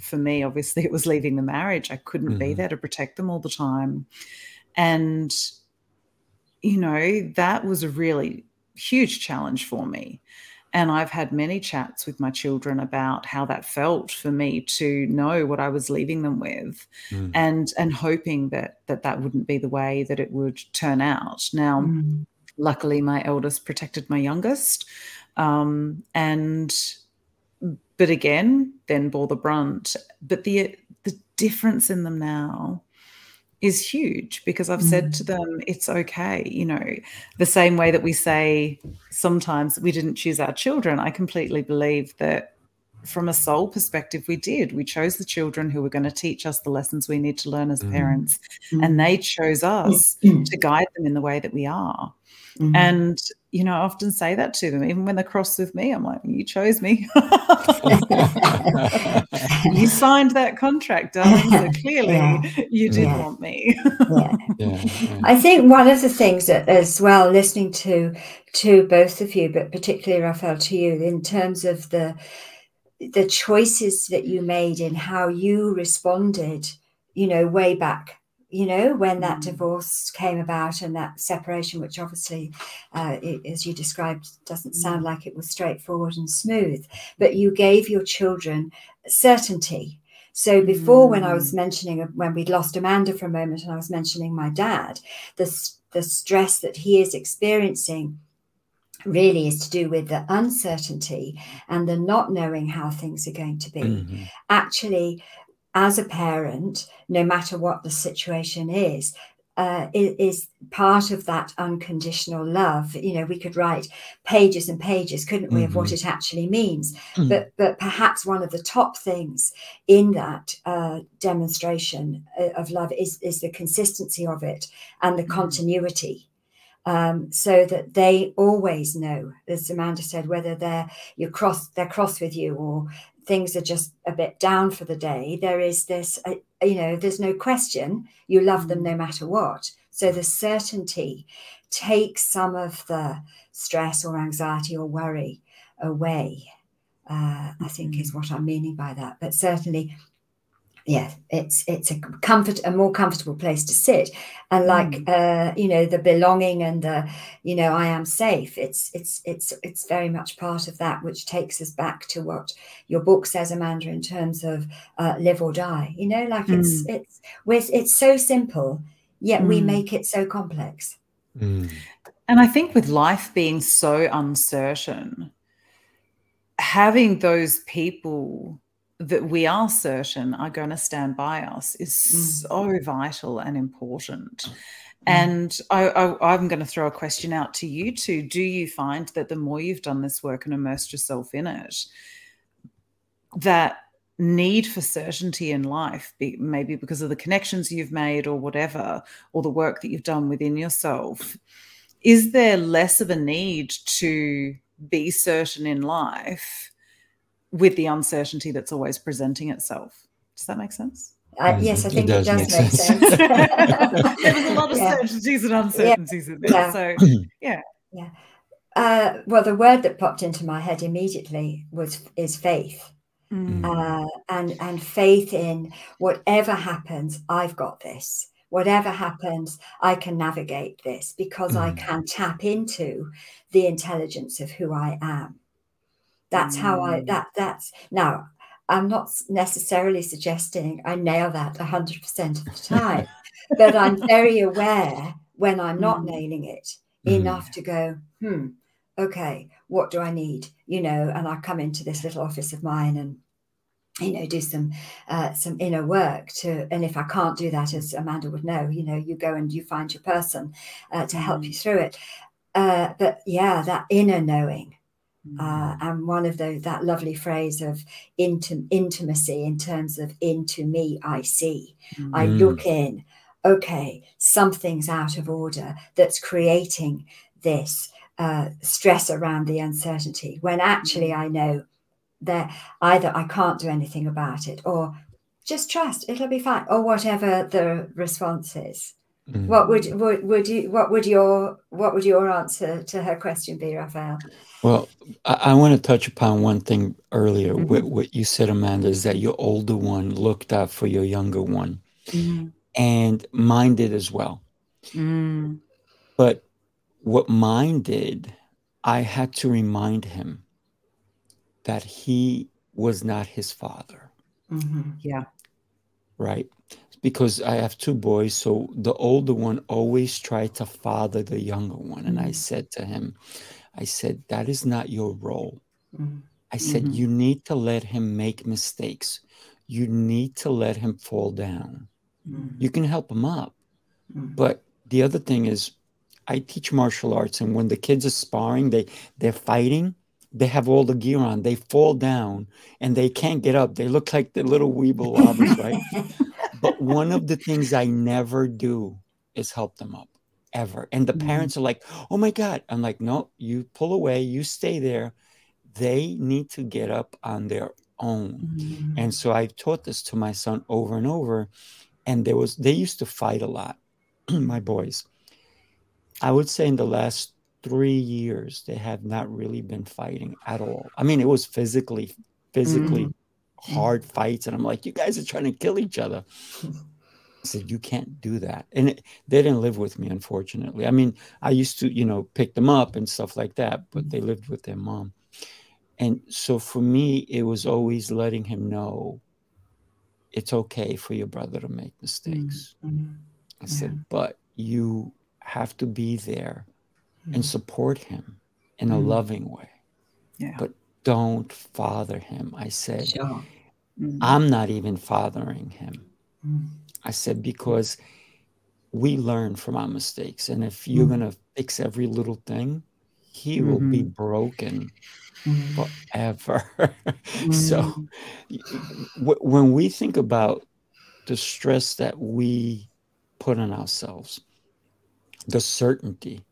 For me, obviously, it was leaving the marriage. I couldn't mm-hmm. be there to protect them all the time. And, you know, that was a really huge challenge for me. And I've had many chats with my children about how that felt for me to know what I was leaving them with, mm. and and hoping that that that wouldn't be the way that it would turn out. Now, mm. Luckily, my eldest protected my youngest, um, and but again, then bore the brunt. But the the difference in them now is huge because I've mm. said to mm. them, it's okay. You know, the same way that we say sometimes we didn't choose our children, I completely believe that from a soul perspective, we did. We chose the children who were going to teach us the lessons we need to learn as mm. parents, mm. and they chose us mm. to guide them in the way that we are. Mm-hmm. And, you know, I often say that to them, even when they're cross with me, I'm like, you chose me. *laughs* *laughs* you signed that contract, darling. So *laughs* clearly yeah. you did yeah. want me. yeah. I think one of the things that as well, listening to to both of you, but particularly Rafael to you, in terms of the the choices that you made in how you responded, you know, way back you know, when that mm. divorce came about and that separation, which obviously, uh, it, as you described, doesn't mm. sound like it was straightforward and smooth, but you gave your children certainty. So before, mm. when I was mm. mentioning when we'd lost Amanda for a moment, and I was mentioning my dad, the the stress that he is experiencing really is to do with the uncertainty and the not knowing how things are going to be. Mm-hmm. Actually, as a parent, no matter what the situation is, uh, is, part of that unconditional love. You know, we could write pages and pages, couldn't we, mm-hmm. of what mm-hmm. it actually means? Mm-hmm. But but perhaps one of the top things in that uh, demonstration uh, of love is is the consistency of it and the mm-hmm. continuity. Um, so that they always know, as Amanda said, whether they're you cross they're cross with you or things are just a bit down for the day, there is this, uh, you know, there's no question you love them no matter what. So the certainty takes some of the stress or anxiety or worry away. Uh, I think is mm-hmm. what I'm meaning by that. But certainly yeah, it's it's a comfort a more comfortable place to sit, and like mm. uh, you know the belonging and the you know I am safe. It's it's it's it's very much part of that, which takes us back to what your book says, Amanda, in terms of uh, live or die. You know, like mm. it's it's it's it's so simple, yet mm. we make it so complex. Mm. And I think with life being so uncertain, having those people that we are certain are going to stand by us is mm. so vital and important. Mm. And I, am going to throw a question out to you too. Do you find that the more you've done this work and immersed yourself in it, that need for certainty in life, be, maybe because of the connections you've made or whatever, or the work that you've done within yourself, is there less of a need to be certain in life? With the uncertainty that's always presenting itself. Does that make sense? Uh, yes, I think it does, it does make, make, sense. sense. *laughs* There's a lot of yeah. certainties and uncertainties yeah. in there. So, *clears throat* yeah. Yeah. Uh, well, the word that popped into my head immediately was is faith. Mm. Uh, and and faith in whatever happens, I've got this. Whatever happens, I can navigate this because mm. I can tap into the intelligence of who I am. That's how I mm. that that's now I'm not necessarily suggesting I nail that 100% of the *laughs* time, but I'm very aware when I'm not Mm. nailing it Mm. enough to go, hmm, okay, what do I need? You know, and I come into this little office of mine and you know do some uh, some inner work to and if i can't do that as amanda would know you know you go and you find your person uh, to help you through it uh, but yeah that inner knowing uh, and one of those that lovely phrase of intim- intimacy in terms of into me i see. I Mm. look in. Okay something's out of order that's creating this uh, stress around the uncertainty when actually i know that either i can't do anything about it or just trust it'll be fine or whatever the response is Mm. what would, would would you what would your what would your answer to her question be rafael Well, I, I want to touch upon one thing earlier. Mhm. What, what you said, Amanda, is that your older one looked out for your younger one, Mm. and mine did as well. Mm. But what mine did, I had to remind him that he was not his father, Yeah. right? Because I have two boys, so the older one always tried to father the younger one. And I Mhm. said to him, I said, that is not your role. Mhm. I said, Mhm. you need to let him make mistakes. You need to let him fall down. Mhm. You can help him up. Mhm. But the other thing is, I teach martial arts, and when the kids are sparring, they they're fighting. They have all the gear on. They fall down and they can't get up. They look like the little weeble wobbles, right? *laughs* But one of *laughs* the things I never do is help them up ever. And the Mhm. parents are like, "Oh my god!" I'm like, "No, you pull away. You stay there. They need to get up on their own." Mhm. And so I've taught this to my son over and over. And there was they used to fight a lot, *clears throat* my boys. I would say in the last three years, they have not really been fighting at all. I mean, it was physically, physically hard fights. And I'm like, you guys are trying to kill each other. *laughs* I said, you can't do that. And it, they didn't live with me, unfortunately. I mean, I used to, you know, pick them up and stuff like that, but they lived with their mom. And so for me, it was always letting him know it's okay for your brother to make mistakes. Mhm. I said, but you have to be there and support him in a Mhm. loving way. Yeah. But don't father him. I said, Sure. Mm. I'm not even fathering him. Mhm. I said, because we learn from our mistakes. And if you're Mm. going to fix every little thing, he will be broken Mhm. forever. *laughs* so w- when we think about the stress that we put on ourselves, the certainty,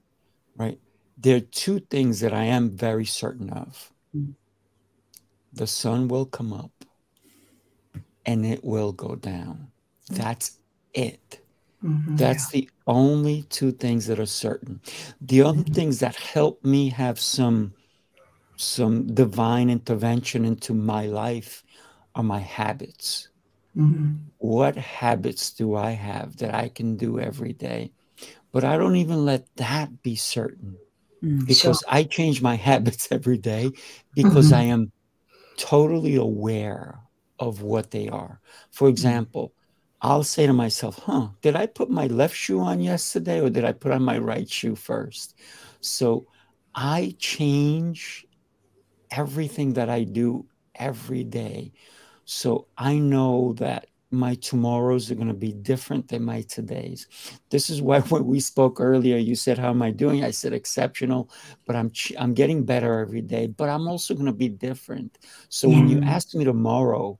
right? There are two things that I am very certain of. The sun will come up and it will go down. That's it. Mhm. That's the only two things that are certain. The other Mhm. things that help me have some some divine intervention into my life are my habits. Mhm. What habits do I have that I can do every day? But I don't even let that be certain Mm. because I change my *laughs* habits every day because Mhm. I am totally aware of what they are. For hmm. example, I'll say to myself, huh, did I put my left shoe on yesterday or did I put on my right shoe first? So I change everything that I do every day. So I know that my tomorrows are going to be different than my todays. This is why *laughs* when we spoke earlier, you said, "How am I doing?" I said, "Exceptional," but I'm ch- I'm getting better every day. But I'm also going to be different. So when you ask me tomorrow,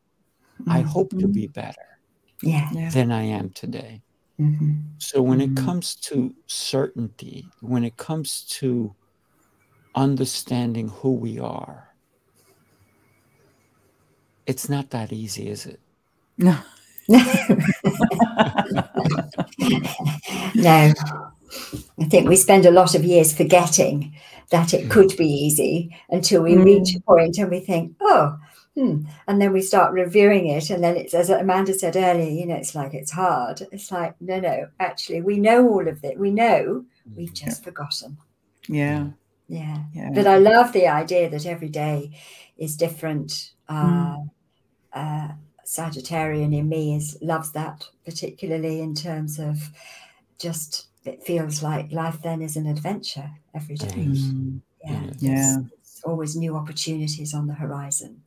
I Mhm. hope to be better Yeah. Yeah. than I am today. Mhm. So when it Mhm. comes to certainty, when it comes to understanding who we are, it's not that easy, is it? No. No. I think we spend a lot of years forgetting that it could be easy until we reach a point and we think, oh, hmm. And then we start reviewing it. And then it's, as Amanda said earlier, you know, it's like it's hard. It's like, no, no, actually, we know all of it. We know, we've just forgotten. Yeah. Yeah. Yeah. But I love the idea that every day is different. Uh, uh, Sagittarian in me is loves that, particularly in terms of just it feels like life then is an adventure every day. Mm. Yeah, It is. Yeah. There's always new opportunities on the horizon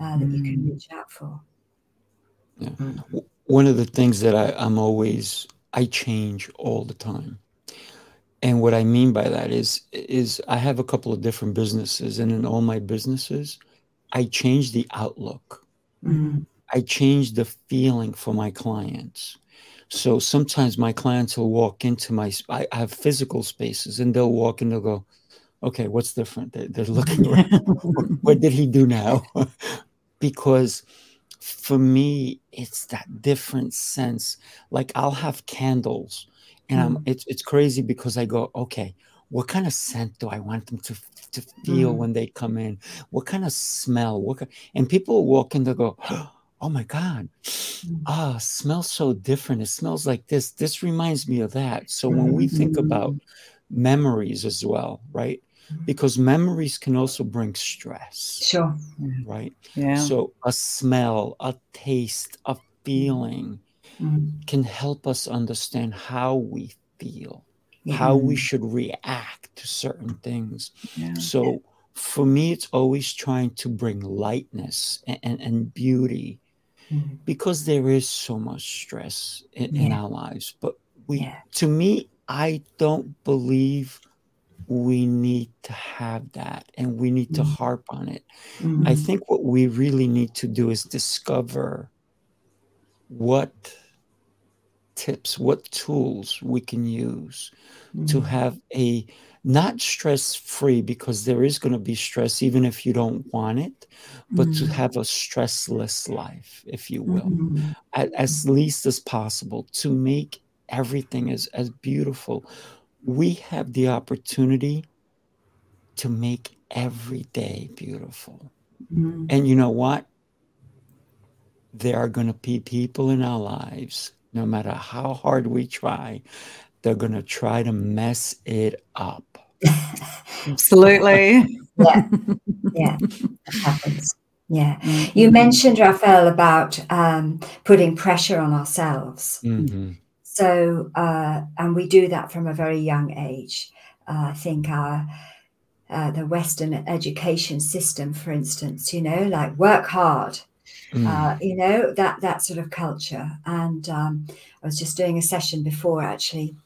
uh, that you can Mm. reach out for. W- One of the things that I, I'm always I change all the time. And what I mean by that is is I have a couple of different businesses and in all my businesses I change the outlook. Mm. I change the feeling for my clients. So sometimes my clients will walk into my, I have physical spaces and they'll walk and they'll go, okay, what's different? They- They're looking around. *laughs* what, did he do now? *laughs* because for me, it's that different sense. Like I'll have candles and I'm, it's, it's crazy because I go, okay, what kind of scent do I want them to, to feel Mm. when they come in? What kind of smell? What kind, and people walk in, they'll go, oh my God, ah, smells so different. It smells like this. This reminds me of that. So when we think about memories as well, right? Because memories can also bring stress, Sure. right? Yeah. So a smell, a taste, a feeling Mm. can help us understand how we feel, how we should react to certain things. yeah. So for me, it's always trying to bring lightness and, and, and beauty Mm. because there is so much stress in, in our lives. But we, Yeah. to me, I don't believe we need to have that and we need to Mm. harp on it. Mm. I think what we really need to do is discover what tips, what tools we can use to Mm. have a not stress free because there is going to be stress even if you don't want it, but to Mm. have a stressless life, if you will, Mm. a- as least as possible to make everything as, as beautiful. We have the opportunity to make every day beautiful. Mm. And you know what? There are going to be people in our lives, no matter how hard we try, they're going to try to mess it up. Absolutely. *laughs* Yeah. Yeah. It happens. Yeah. Mm-hmm. You mentioned, Rafael, about um, putting pressure on ourselves. Mhm. So, uh, and we do that from a very young age. Uh, I think our uh, the Western education system, for instance, you know, like work hard, Mm. uh, you know, that that sort of culture. And um, I was just doing a session before, actually,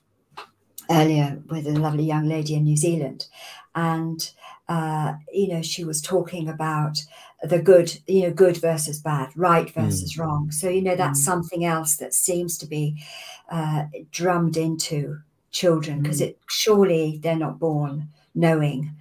earlier with a lovely young lady in New Zealand, and uh, you know, she was talking about the good, you know, good versus bad, right versus wrong. So you know, that's something else that seems to be uh, drummed into children because it surely they're not born knowing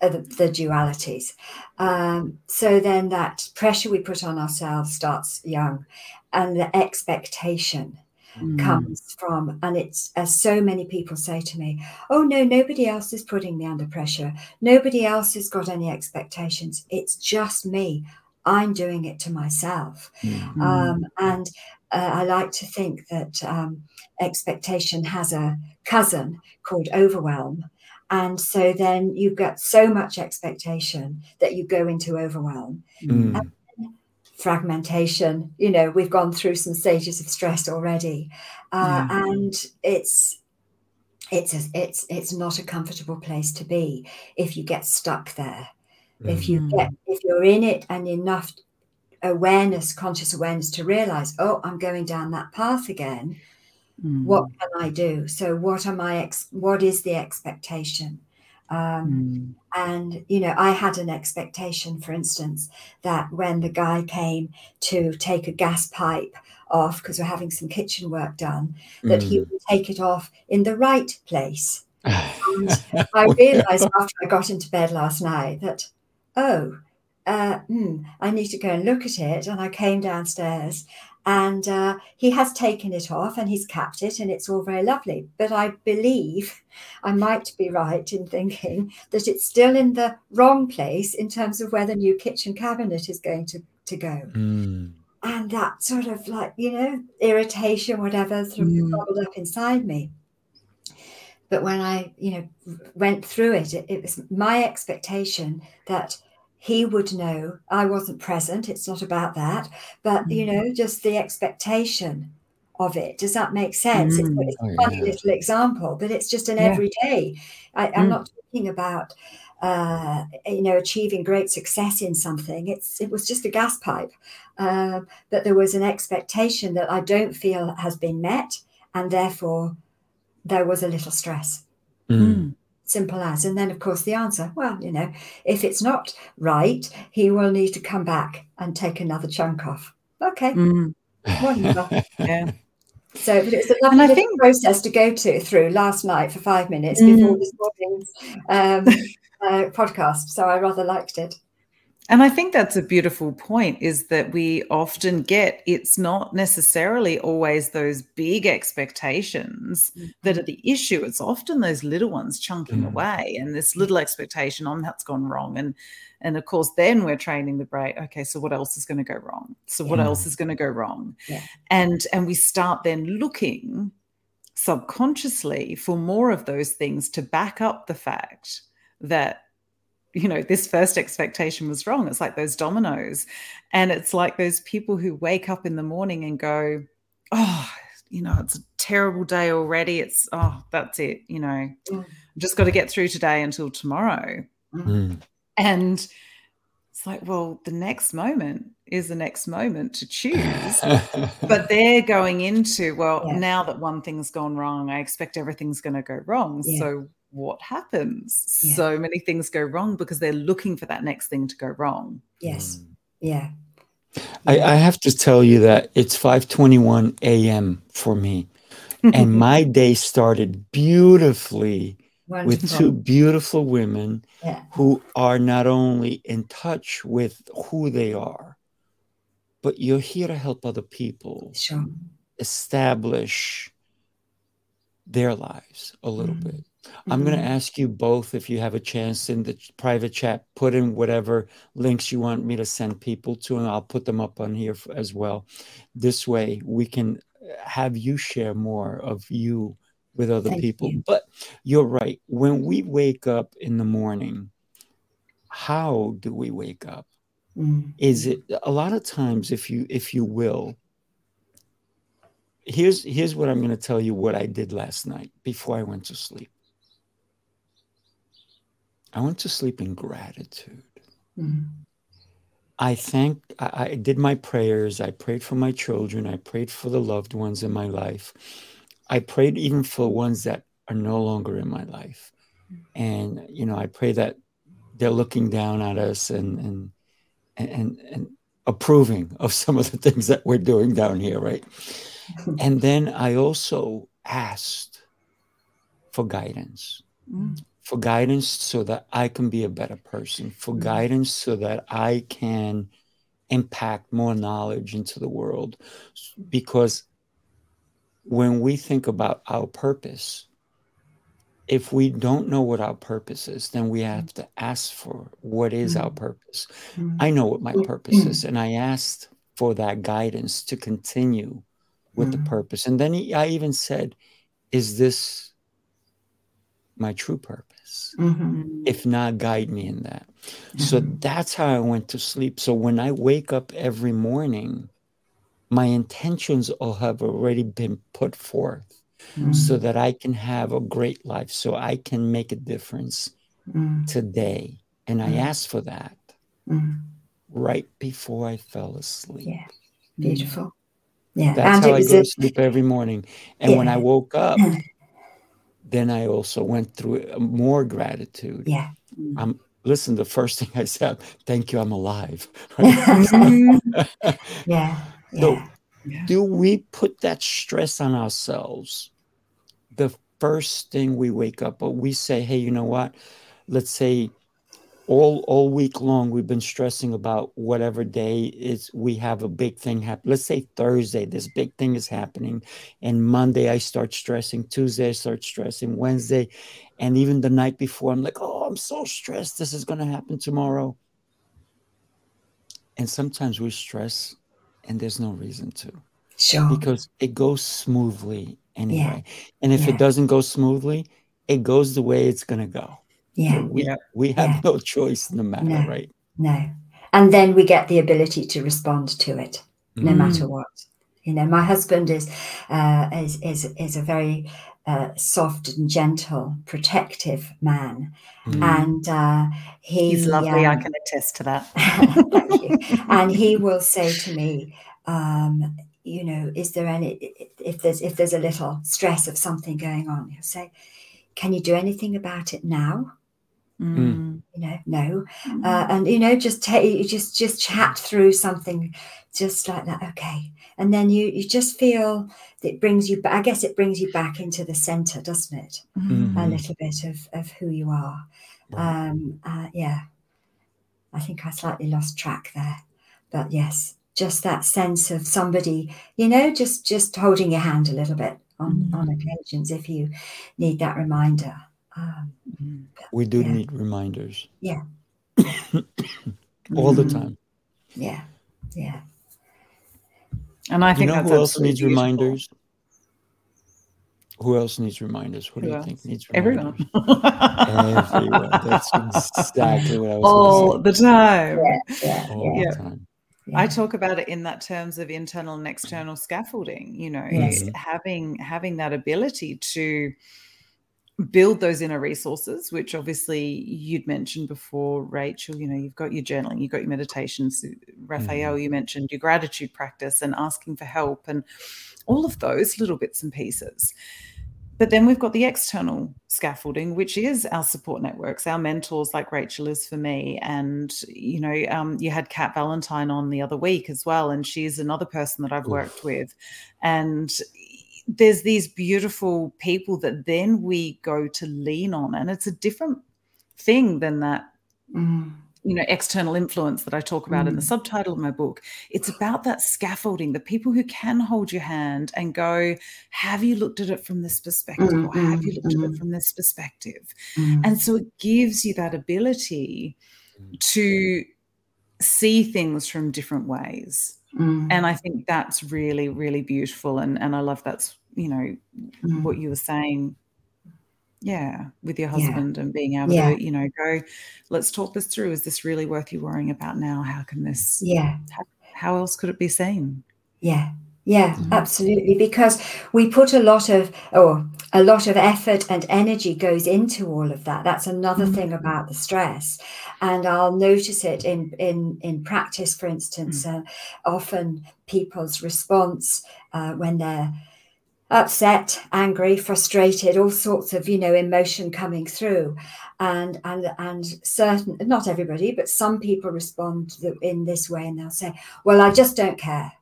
the, the dualities. Um, so then that pressure we put on ourselves starts young, and the expectation Mm. comes from, and it's as so many people say to me, "Oh no, nobody else is putting me under pressure. Nobody else has got any expectations. It's just me. I'm doing it to myself." Mm. Um, and uh, I like to think that um, expectation has a cousin called overwhelm. And so then you've got so much expectation that you go into overwhelm, Mm. Fragmentation. You know, we've gone through some stages of stress already, uh, and it's it's a, it's it's not a comfortable place to be if you get stuck there. If you get if you're in it and enough awareness, conscious awareness to realize, oh, I'm going down that path again. Mm. What can I do? So, what am I? Ex- what is the expectation? Um, Mm. and you know, I had an expectation, for instance, that when the guy came to take a gas pipe off because we're having some kitchen work done, that he Mm. would take it off in the right place. *laughs* And I realized after I got into bed last night that, oh, uh, hmm, I need to go and look at it. And I came downstairs and uh, he has taken it off and he's capped it and it's all very lovely. But I believe I might be right in thinking that it's still in the wrong place in terms of where the new kitchen cabinet is going to, to go. Mm. And that sort of like, you know, irritation, whatever, sort of Mm. bubbled up inside me but when I, you know, went through it, it, it was my expectation that he would know. I wasn't present. It's not about that, but you know, just the expectation of it. Does that make sense? Mm. It's, it's a Oh, funny yeah. little example, but it's just an Yeah. everyday. I, I'm Mm. not talking about uh, you know achieving great success in something. It's it was just a gas pipe, um, but there was an expectation that I don't feel has been met, and therefore there was a little stress. Mm. Simple as. And then, of course, the answer well, you know, if it's not right, he will need to come back and take another chunk off. Okay, Mm. wonderful. *laughs* Yeah. So but it's a lovely I think- process to go to through last night for five minutes Mm. before this morning's um, *laughs* uh, podcast. So I rather liked it. And I think that's a beautiful point is that we often get it's not necessarily always those big expectations that are the issue. It's often those little ones chunking Mm. away and this little expectation on that's gone wrong. And and of course, then we're training the brain. Okay, so what else is going to go wrong? So what Yeah. else is going to go wrong? Yeah. And and we start then looking subconsciously for more of those things to back up the fact that you know this first expectation was wrong it's like those dominoes and it's like those people who wake up in the morning and go oh you know it's a terrible day already it's oh that's it you know Mm. i've just got to get through today until tomorrow Mm. and it's like well the next moment is the next moment to choose *laughs* but they're going into well Yeah. now that one thing's gone wrong i expect everything's going to go wrong Yeah. so what happens Yeah. so many things go wrong because they're looking for that next thing to go wrong Yes. Mm. Yeah. I, I have to tell you that it's 5:21 a.m. for me, *laughs* and my day started beautifully Wonderful. with two beautiful women Yeah. who are not only in touch with who they are, but you're here to help other people Sure. establish their lives a little Mhm. bit. I'm going to ask you both if you have a chance in the private chat, put in whatever links you want me to send people to, and I'll put them up on here as well. This way, we can uh, have you share more of you with other Thank people. you. But you're right. When we wake up in the morning, how do we wake up? Mm. Is it a lot of times, if you if you will, here's here's what I'm going to tell you what I did last night before I went to sleep. I went to sleep in gratitude. Mm. I thank I, I did my prayers. I prayed for my children. I prayed for the loved ones in my life. I prayed even for ones that are no longer in my life. And you know, I pray that they're looking down at us and and and and approving of some of the things that we're doing down here, right? *laughs* And then I also asked for guidance Mm. For guidance so that I can be a better person, for Mhm. guidance so that I can impact more knowledge into the world. Because when we think about our purpose, if we don't know what our purpose is, then we have to ask for what is our Mhm. purpose. Mm. I know what my purpose is, and I asked for that guidance to continue with the purpose. And then he, I even said, Is this my true purpose? Mhm. Mm. If not, guide me in that. So Mhm. that's how I went to sleep. So when I wake up every morning, my intentions all have already been put forth Mm. so that I can have a great life, so I can make a difference Mm. today. And I Mm. asked for that Mm. right before I fell asleep. Yeah. Beautiful. Yeah. That's and how I go to sleep every morning. And when I woke up, *laughs* then I also went through uh, more gratitude. yeah. I'm listen. The first thing *laughs* I said, "Thank you, I'm alive." *laughs* Mm. Yeah. So, Yeah. Yeah. do we put that stress on ourselves the first thing we wake up, or we say, "Hey, you know what? Let's say all all week long we've been stressing about whatever day is we have a big thing happen. Let's say Thursday, this big thing is happening, and Monday I start stressing, Tuesday I start stressing, Wednesday, and even the night before I'm like, oh, I'm so stressed. This is gonna happen tomorrow. And sometimes we stress and there's no reason to Sure. because it goes smoothly anyway. And if Yeah. it doesn't go smoothly, it goes the way it's gonna go. Yeah. We, Yeah. we have Yeah. no choice in the matter, No. right? No. And then we get the ability to respond to it, no Mhm. matter what. You know, my husband is uh, is is is a very uh, soft and gentle, protective man, mm. and uh, he, he's lovely. Um, I can attest to that. *laughs* thank you. And he will say to me, um, you know, is there any if there's if there's a little stress of something going on, he'll say, "Can you do anything about it now?" Mm. You know, no, mm. uh, and you know, just take just just chat through something, just like that. Okay, and then you you just feel it brings you i guess it brings you back into the center doesn't it mm-hmm. a little bit of of who you are um uh, yeah i think i slightly lost track there but yes just that sense of somebody you know just just holding your hand a little bit on mm-hmm. on occasions if you need that reminder um, mm. we do yeah. need reminders yeah *coughs* all the mm-hmm. time yeah yeah and I think you know who else needs beautiful. reminders? Who else needs reminders? Who, who do you else? think needs reminders? Everyone. Everyone. That's exactly what I was all the time. Yeah, yeah, all yeah. the time. Yeah. I talk about it in that terms of internal and external scaffolding. You know, yes. Mm-hmm. having having that ability to build those inner resources, which obviously you'd mentioned before, Rachel. You know, you've got your journaling, you've got your meditations. Rafael, mm. you mentioned your gratitude practice and asking for help, and all of those little bits and pieces. But then we've got the external scaffolding, which is our support networks, our mentors, like Rachel is for me. And, you know, um, you had Kat Valentine on the other week as well. And she's another person that I've worked with. And there's these beautiful people that then we go to lean on and it's a different thing than that mm. you know external influence that i talk about mm. in the mm. subtitle of my book it's about that scaffolding the people who can hold your hand and go have you looked at it from this perspective mm, or have you looked at it mm, from this perspective mm. and so it gives you that ability to see things from different ways Mm. And I think that's really, really beautiful. And, and I love that's, you know, mm. what you were saying. Yeah, with your husband yeah. and being able yeah. to, you know, go, let's talk this through. Is this really worth you worrying about now? How can this, yeah, how, how else could it be seen? Yeah, yeah, mm-hmm. absolutely. Because we put a lot of, or a lot of effort and energy goes into all of that. That's another mm-hmm. thing about the stress, and I'll notice it in in in practice. For instance, mm-hmm. uh, often people's response uh, when they're upset, angry, frustrated, all sorts of you know emotion coming through, and and and certain not everybody, but some people respond in this way, and they'll say, "Well, I just don't care."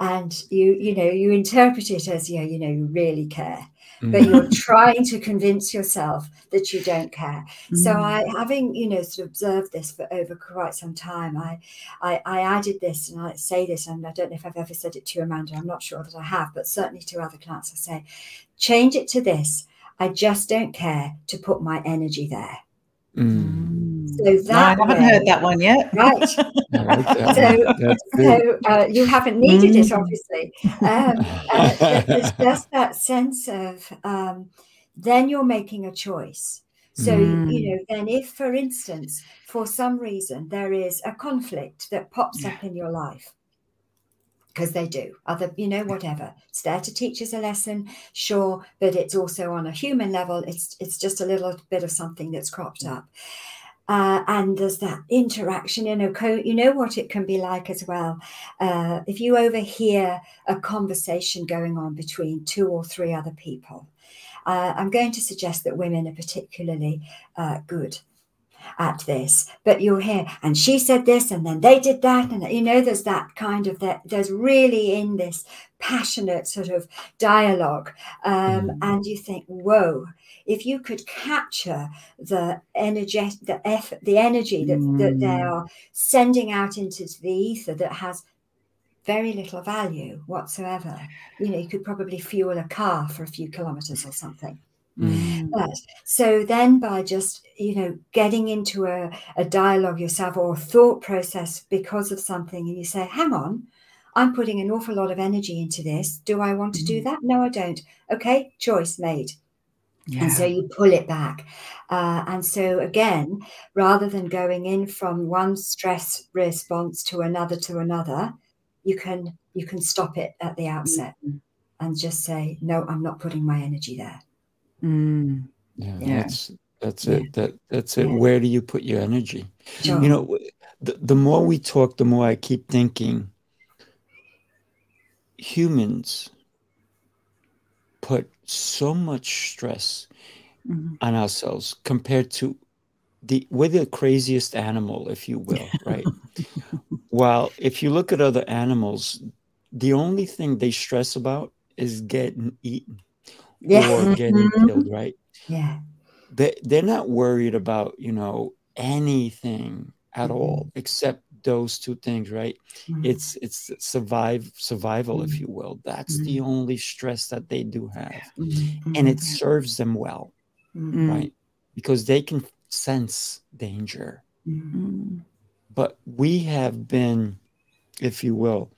And you you know you interpret it as yeah you know you really care but mm. you're trying to convince yourself that you don't care mm. so i having you know sort of observed this for over quite some time I, I i added this and i say this and i don't know if i've ever said it to you amanda i'm not sure that i have but certainly to other clients i say change it to this i just don't care to put my energy there mm. So that no, I haven't way, heard that one yet. Right. *laughs* so, so uh, you haven't needed mm. it, obviously. Um, uh, *laughs* there's just that sense of um, then you're making a choice. So, mm. you know, then if, for instance, for some reason there is a conflict that pops yeah. up in your life, because they do other you know whatever it's there to teach us a lesson sure but it's also on a human level it's it's just a little bit of something that's cropped up uh, and there's that interaction you know co- you know what it can be like as well uh, if you overhear a conversation going on between two or three other people uh, i'm going to suggest that women are particularly uh, good at this but you'll hear and she said this and then they did that and you know there's that kind of that there's really in this passionate sort of dialogue um, mm. and you think whoa if you could capture the energy, the effort, the energy that, mm. that they mm. are sending out into the ether that has very little value whatsoever. You know, you could probably fuel a car for a few kilometers or something. Mm. But so then by just you know getting into a, a dialogue yourself or thought process because of something and you say hang on i'm putting an awful lot of energy into this do i want to do mm. that no i don't okay choice made yeah. And so you pull it back. Uh, and so, again, rather than going in from one stress response to another to another, you can you can stop it at the outset and just say, no, I'm not putting my energy there. Mm. Yeah, Yeah. that's that's Yeah. it. That that's it. Yeah. Where do you put your energy? Sure. You know, the, the more we talk, the more I keep thinking humans put so much stress Mhm. on ourselves compared to the we're the craziest animal, if you will, *laughs* right? While if you look at other animals, the only thing they stress about is getting eaten yeah. or getting Mhm. killed, right? Yeah. They they're not worried about, you know, anything at Mhm. all except those two things, right? Mhm. It's it's survive survival, if Mhm. you will. That's the only stress that they do have. Mhm. And it serves them well, right? Because they can sense danger. But we have been, if you will,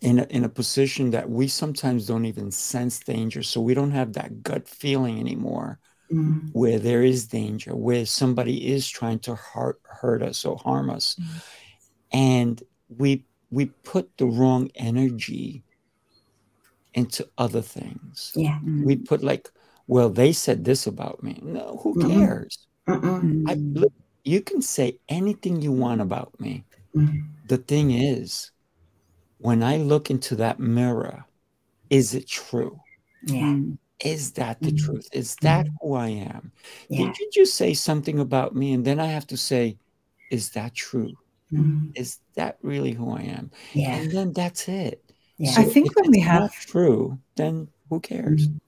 in a, in a position that we sometimes don't even sense danger. So we don't have that gut feeling anymore Mhm. where there is danger, where somebody is trying to hurt, hurt us or harm us. Mhm. And we we put the wrong energy into other things. Yeah. Mm. We put like, well, they said this about me. No, who cares? Mhm. I, Mm. look, you can say anything you want about me. Mhm. The thing is, when I look into that mirror, is it true? Yeah. Is that the Mhm. truth? Is that who I am? Yeah. Did you just say something about me? And then I have to say, is that true? Mhm. Is that really who I am? Yeah. And then that's it. Yeah. So I think if when we have- not true, then who cares? Mhm.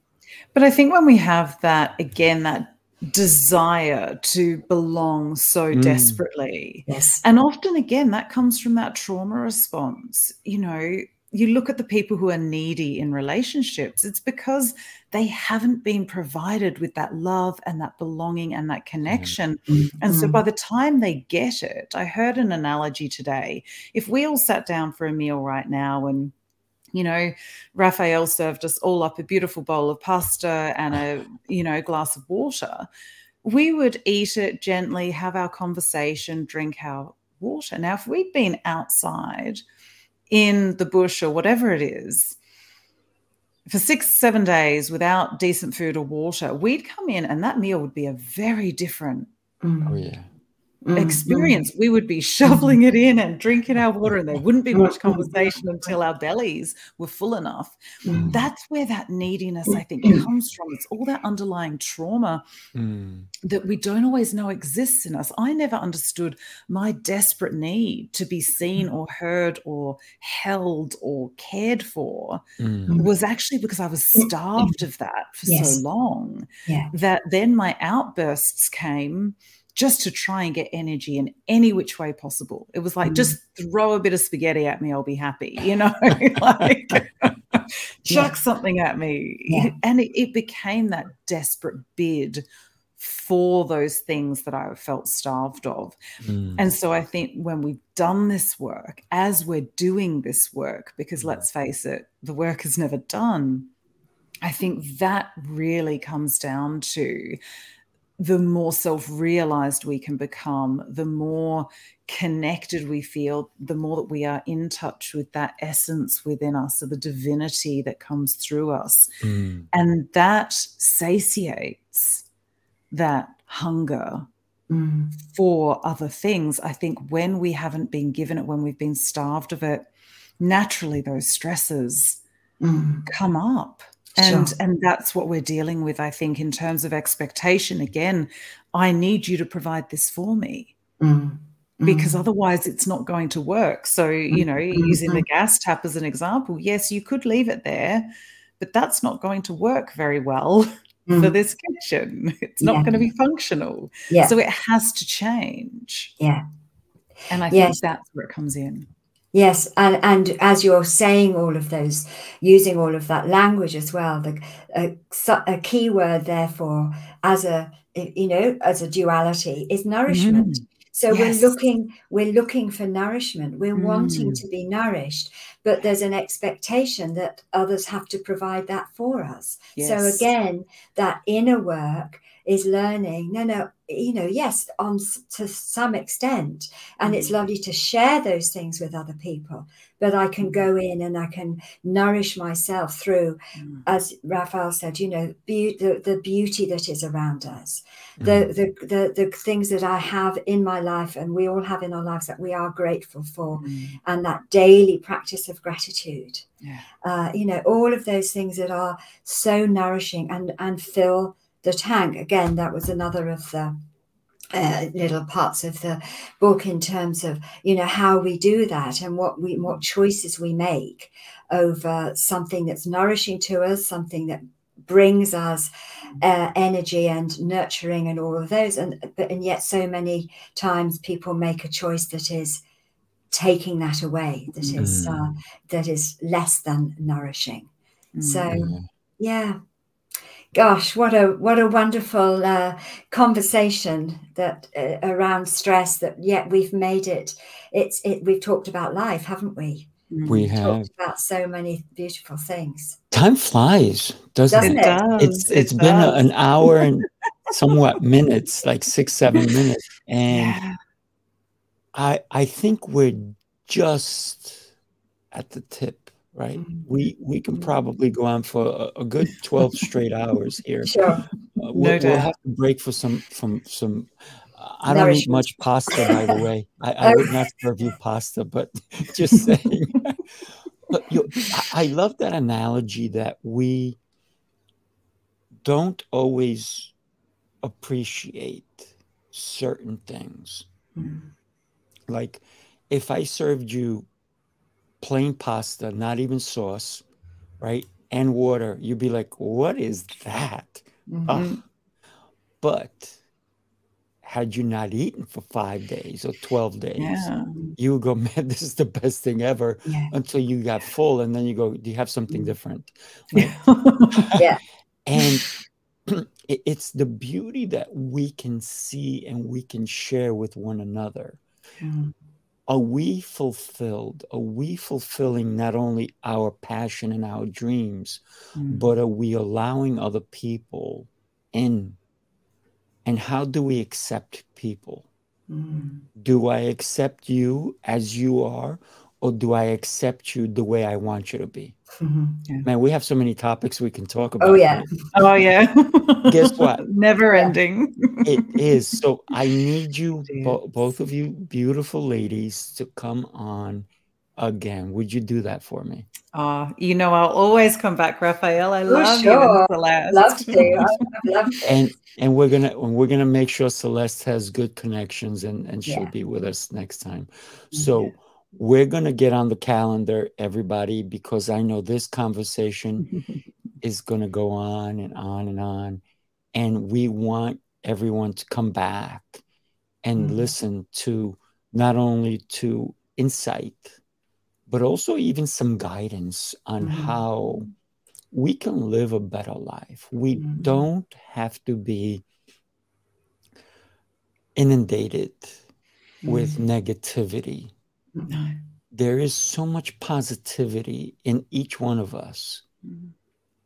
But I think when we have that, again, that desire to belong so Mm. desperately, Yes. and often again, that comes from that trauma response. You know, you look at the people who are needy in relationships, it's because they haven't been provided with that love and that belonging and that connection. Mm-hmm. And so by mm-hmm. the time they get it, I heard an analogy today. If we all sat down for a meal right now and you know, Rafael served us all up a beautiful bowl of pasta and a, *laughs* you know, glass of water. We would eat it gently, have our conversation, drink our water. Now, if we'd been outside in the bush or whatever it is for six, seven days without decent food or water, we'd come in and that meal would be a very different Mhm. Oh yeah. Mhm. experience. We would be shoveling it in and drinking our water, and there wouldn't be much conversation until our bellies were full enough. Mhm. That's where that neediness, I think, comes from. It's all that underlying trauma Mm. that we don't always know exists in us. I never understood my desperate need to be seen or heard or held or cared for Mm. was actually because I was starved of that for Yes. so long Yeah. that then my outbursts came just to try and get energy in any which way possible. It was like, Mm. just throw a bit of spaghetti at me, I'll be happy, you know, *laughs* like *laughs* chuck something at me. Yeah. And it, it became that desperate bid for those things that I felt starved of. Mm. And so I think when we've done this work, as we're doing this work, because let's face it, the work is never done, I think that really comes down to the more self realized we can become, the more connected we feel, the more that we are in touch with that essence within us, or the divinity that comes through us. Mm. And that satiates that hunger Mhm. for other things. I think when we haven't been given it, when we've been starved of it, naturally those stresses Mhm. come up. And Sure. and that's what we're dealing with, I think, in terms of expectation. Again, I need you to provide this for me Mhm. because Mhm. otherwise it's not going to work. So, you know, using the gas tap as an example, yes, you could leave it there, but that's not going to work very well *laughs* for Mhm. this kitchen. It's not Yeah. going to be functional. Yeah. So it has to change. Yeah. And I Yes. think that's where it comes in. Yes, and and as you're saying all of those, using all of that language as well, the a, a key word therefore as a you know as a duality is nourishment. So Yes. we're looking we're looking for nourishment. We're wanting Mm. to be nourished, but there's an expectation that others have to provide that for us. So again, that inner work is learning no no you know yes on to some extent and it's mm. lovely to share those things with other people but i can go mm. in and i can nourish myself through mm. as rafael said you know be- the, the beauty that is around us mm. the, the, the the things that i have in my life and we all have in our lives that we are grateful for mm. and that daily practice of gratitude yeah. uh, you know all of those things that are so nourishing and and fill the tank. Again, that was another of the uh, little parts of the book in terms of you know how we do that and what we what choices we make over something that's nourishing to us, something that brings us uh, energy and nurturing and all of those and but and yet so many times people make a choice that is taking that away that mm. is uh, that is less than nourishing mm. so yeah gosh what a what a wonderful uh, conversation that uh, around stress that yet we've made it. It's it we've talked about life haven't we? Mm. we have talked about so many beautiful things. Time flies doesn't, doesn't it, it? it's it's it been an hour and *laughs* somewhat minutes like six seven minutes and yeah. i i think we're just at the tip right? Mm-hmm. We we can probably go on for a, a good twelve straight hours here. *laughs* Sure, uh, we'll, no we'll, have to break for some from some. Uh, I don't eat much pasta, by the way. I, I would not *laughs* serve you pasta, but *laughs* just saying. but you, I, I love that analogy that we don't always appreciate certain things. Mm. Like if I served you plain pasta, not even sauce, right? And water, you'd be like, what is that? Mm-hmm. But had you not eaten for five days or 12 days, yeah. you would go, *laughs* man, this is the best thing ever yeah. until you got full. And then you go, do you have something mm. different? *laughs* Right? yeah. *laughs* and *clears throat* it's the beauty that we can see and we can share with one another. Mm are we fulfilled? Are we fulfilling not only our passion and our dreams, mm. but are we allowing other people in? And how do we accept people? Mm. Do I accept you as you are, or do I accept you the way I want you to be? Mm-hmm. Yeah. Man, we have so many topics we can talk oh, about. Oh yeah. *laughs* oh yeah. Guess what? *laughs* Never ending. *laughs* it is. So I need you, bo- both of you beautiful ladies, to come on again. Would you do that for me? Oh, you know, I'll always come back, Rafael. I oh, love sure. you, Celeste. Love to. love to. And and we're gonna we're gonna make sure Celeste has good connections and and she'll be with us next time. So. We're going to get on the calendar, everybody, because I know this conversation *laughs* is going to go on and on and on. And we want everyone to come back and mm-hmm. listen to not only to insight, but also even some guidance on mm-hmm. how we can live a better life. We mm-hmm. don't have to be inundated with mm-hmm. negativity no. There is so much positivity in each one of us. Mm-hmm.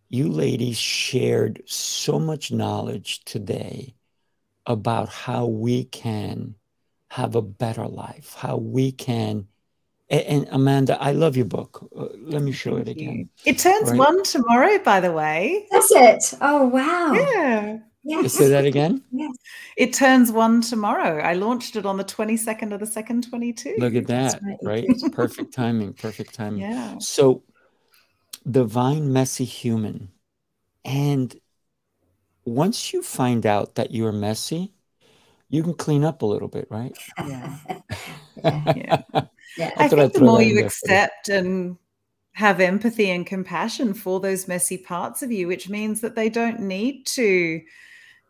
You ladies shared so much knowledge today about how we can have a better life, how we can. And, Amanda, I love your book. Uh, let me show Thank it again. You. It turns right? one tomorrow, by the way. That's it. Oh, wow. Yeah. Yes. Say that again. Yes. It turns one tomorrow. I launched it on the 22nd of the second, 22. Look at that, right? right? It's *laughs* perfect timing. Perfect timing. Yeah. So, divine, messy human. And once you find out that you're messy, you can clean up a little bit, right? Yeah. *laughs* yeah. yeah. I, I think the more you accept and have empathy and compassion for those messy parts of you, which means that they don't need to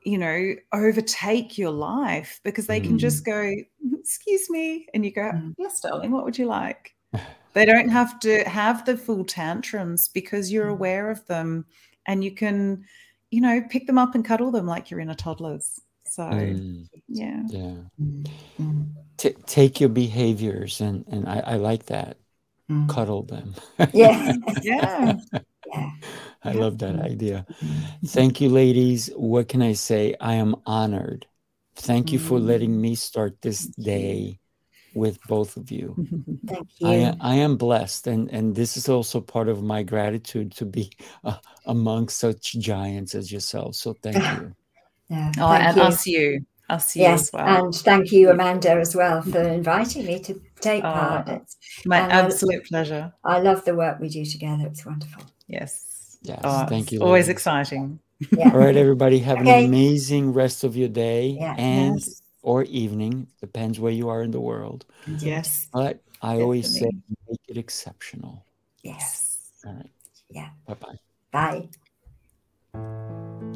you know, overtake your life because they can just mm. go, excuse me. And you go, mm. yes, darling, what would you like? *laughs* they don't have to have the full tantrums because you're mm. aware of them and you can, you know, pick them up and cuddle them like you're in a toddler's. So, mm. yeah. Yeah. Mm. T- take your behaviors, and, and I, I like that. Cuddle them. yeah. *laughs* yeah. Yeah. I love that idea. Thank you, ladies. What can I say? I am honored. Thank you for letting me start this day with both of you. *laughs* Thank you. I, I am blessed, and and this is also part of my gratitude to be *laughs* uh, among such giants as yourselves. So thank you. *laughs* Yeah, Oh, thank and you. us you. Us you Yes, as well. and thank you, Amanda, as well, for inviting me to take Oh, part. It's, My and I- absolute pleasure. I love the work we do together. It's wonderful. Yes. Yes, Oh, thank you. Always ladies. exciting. Yeah. All right, everybody, have Okay. an amazing rest of your day Yeah. and Yes. or evening, depends where you are in the world. Yes. But I always say, Definitely. make it exceptional. Yes. All right. Yeah. Bye bye. Bye.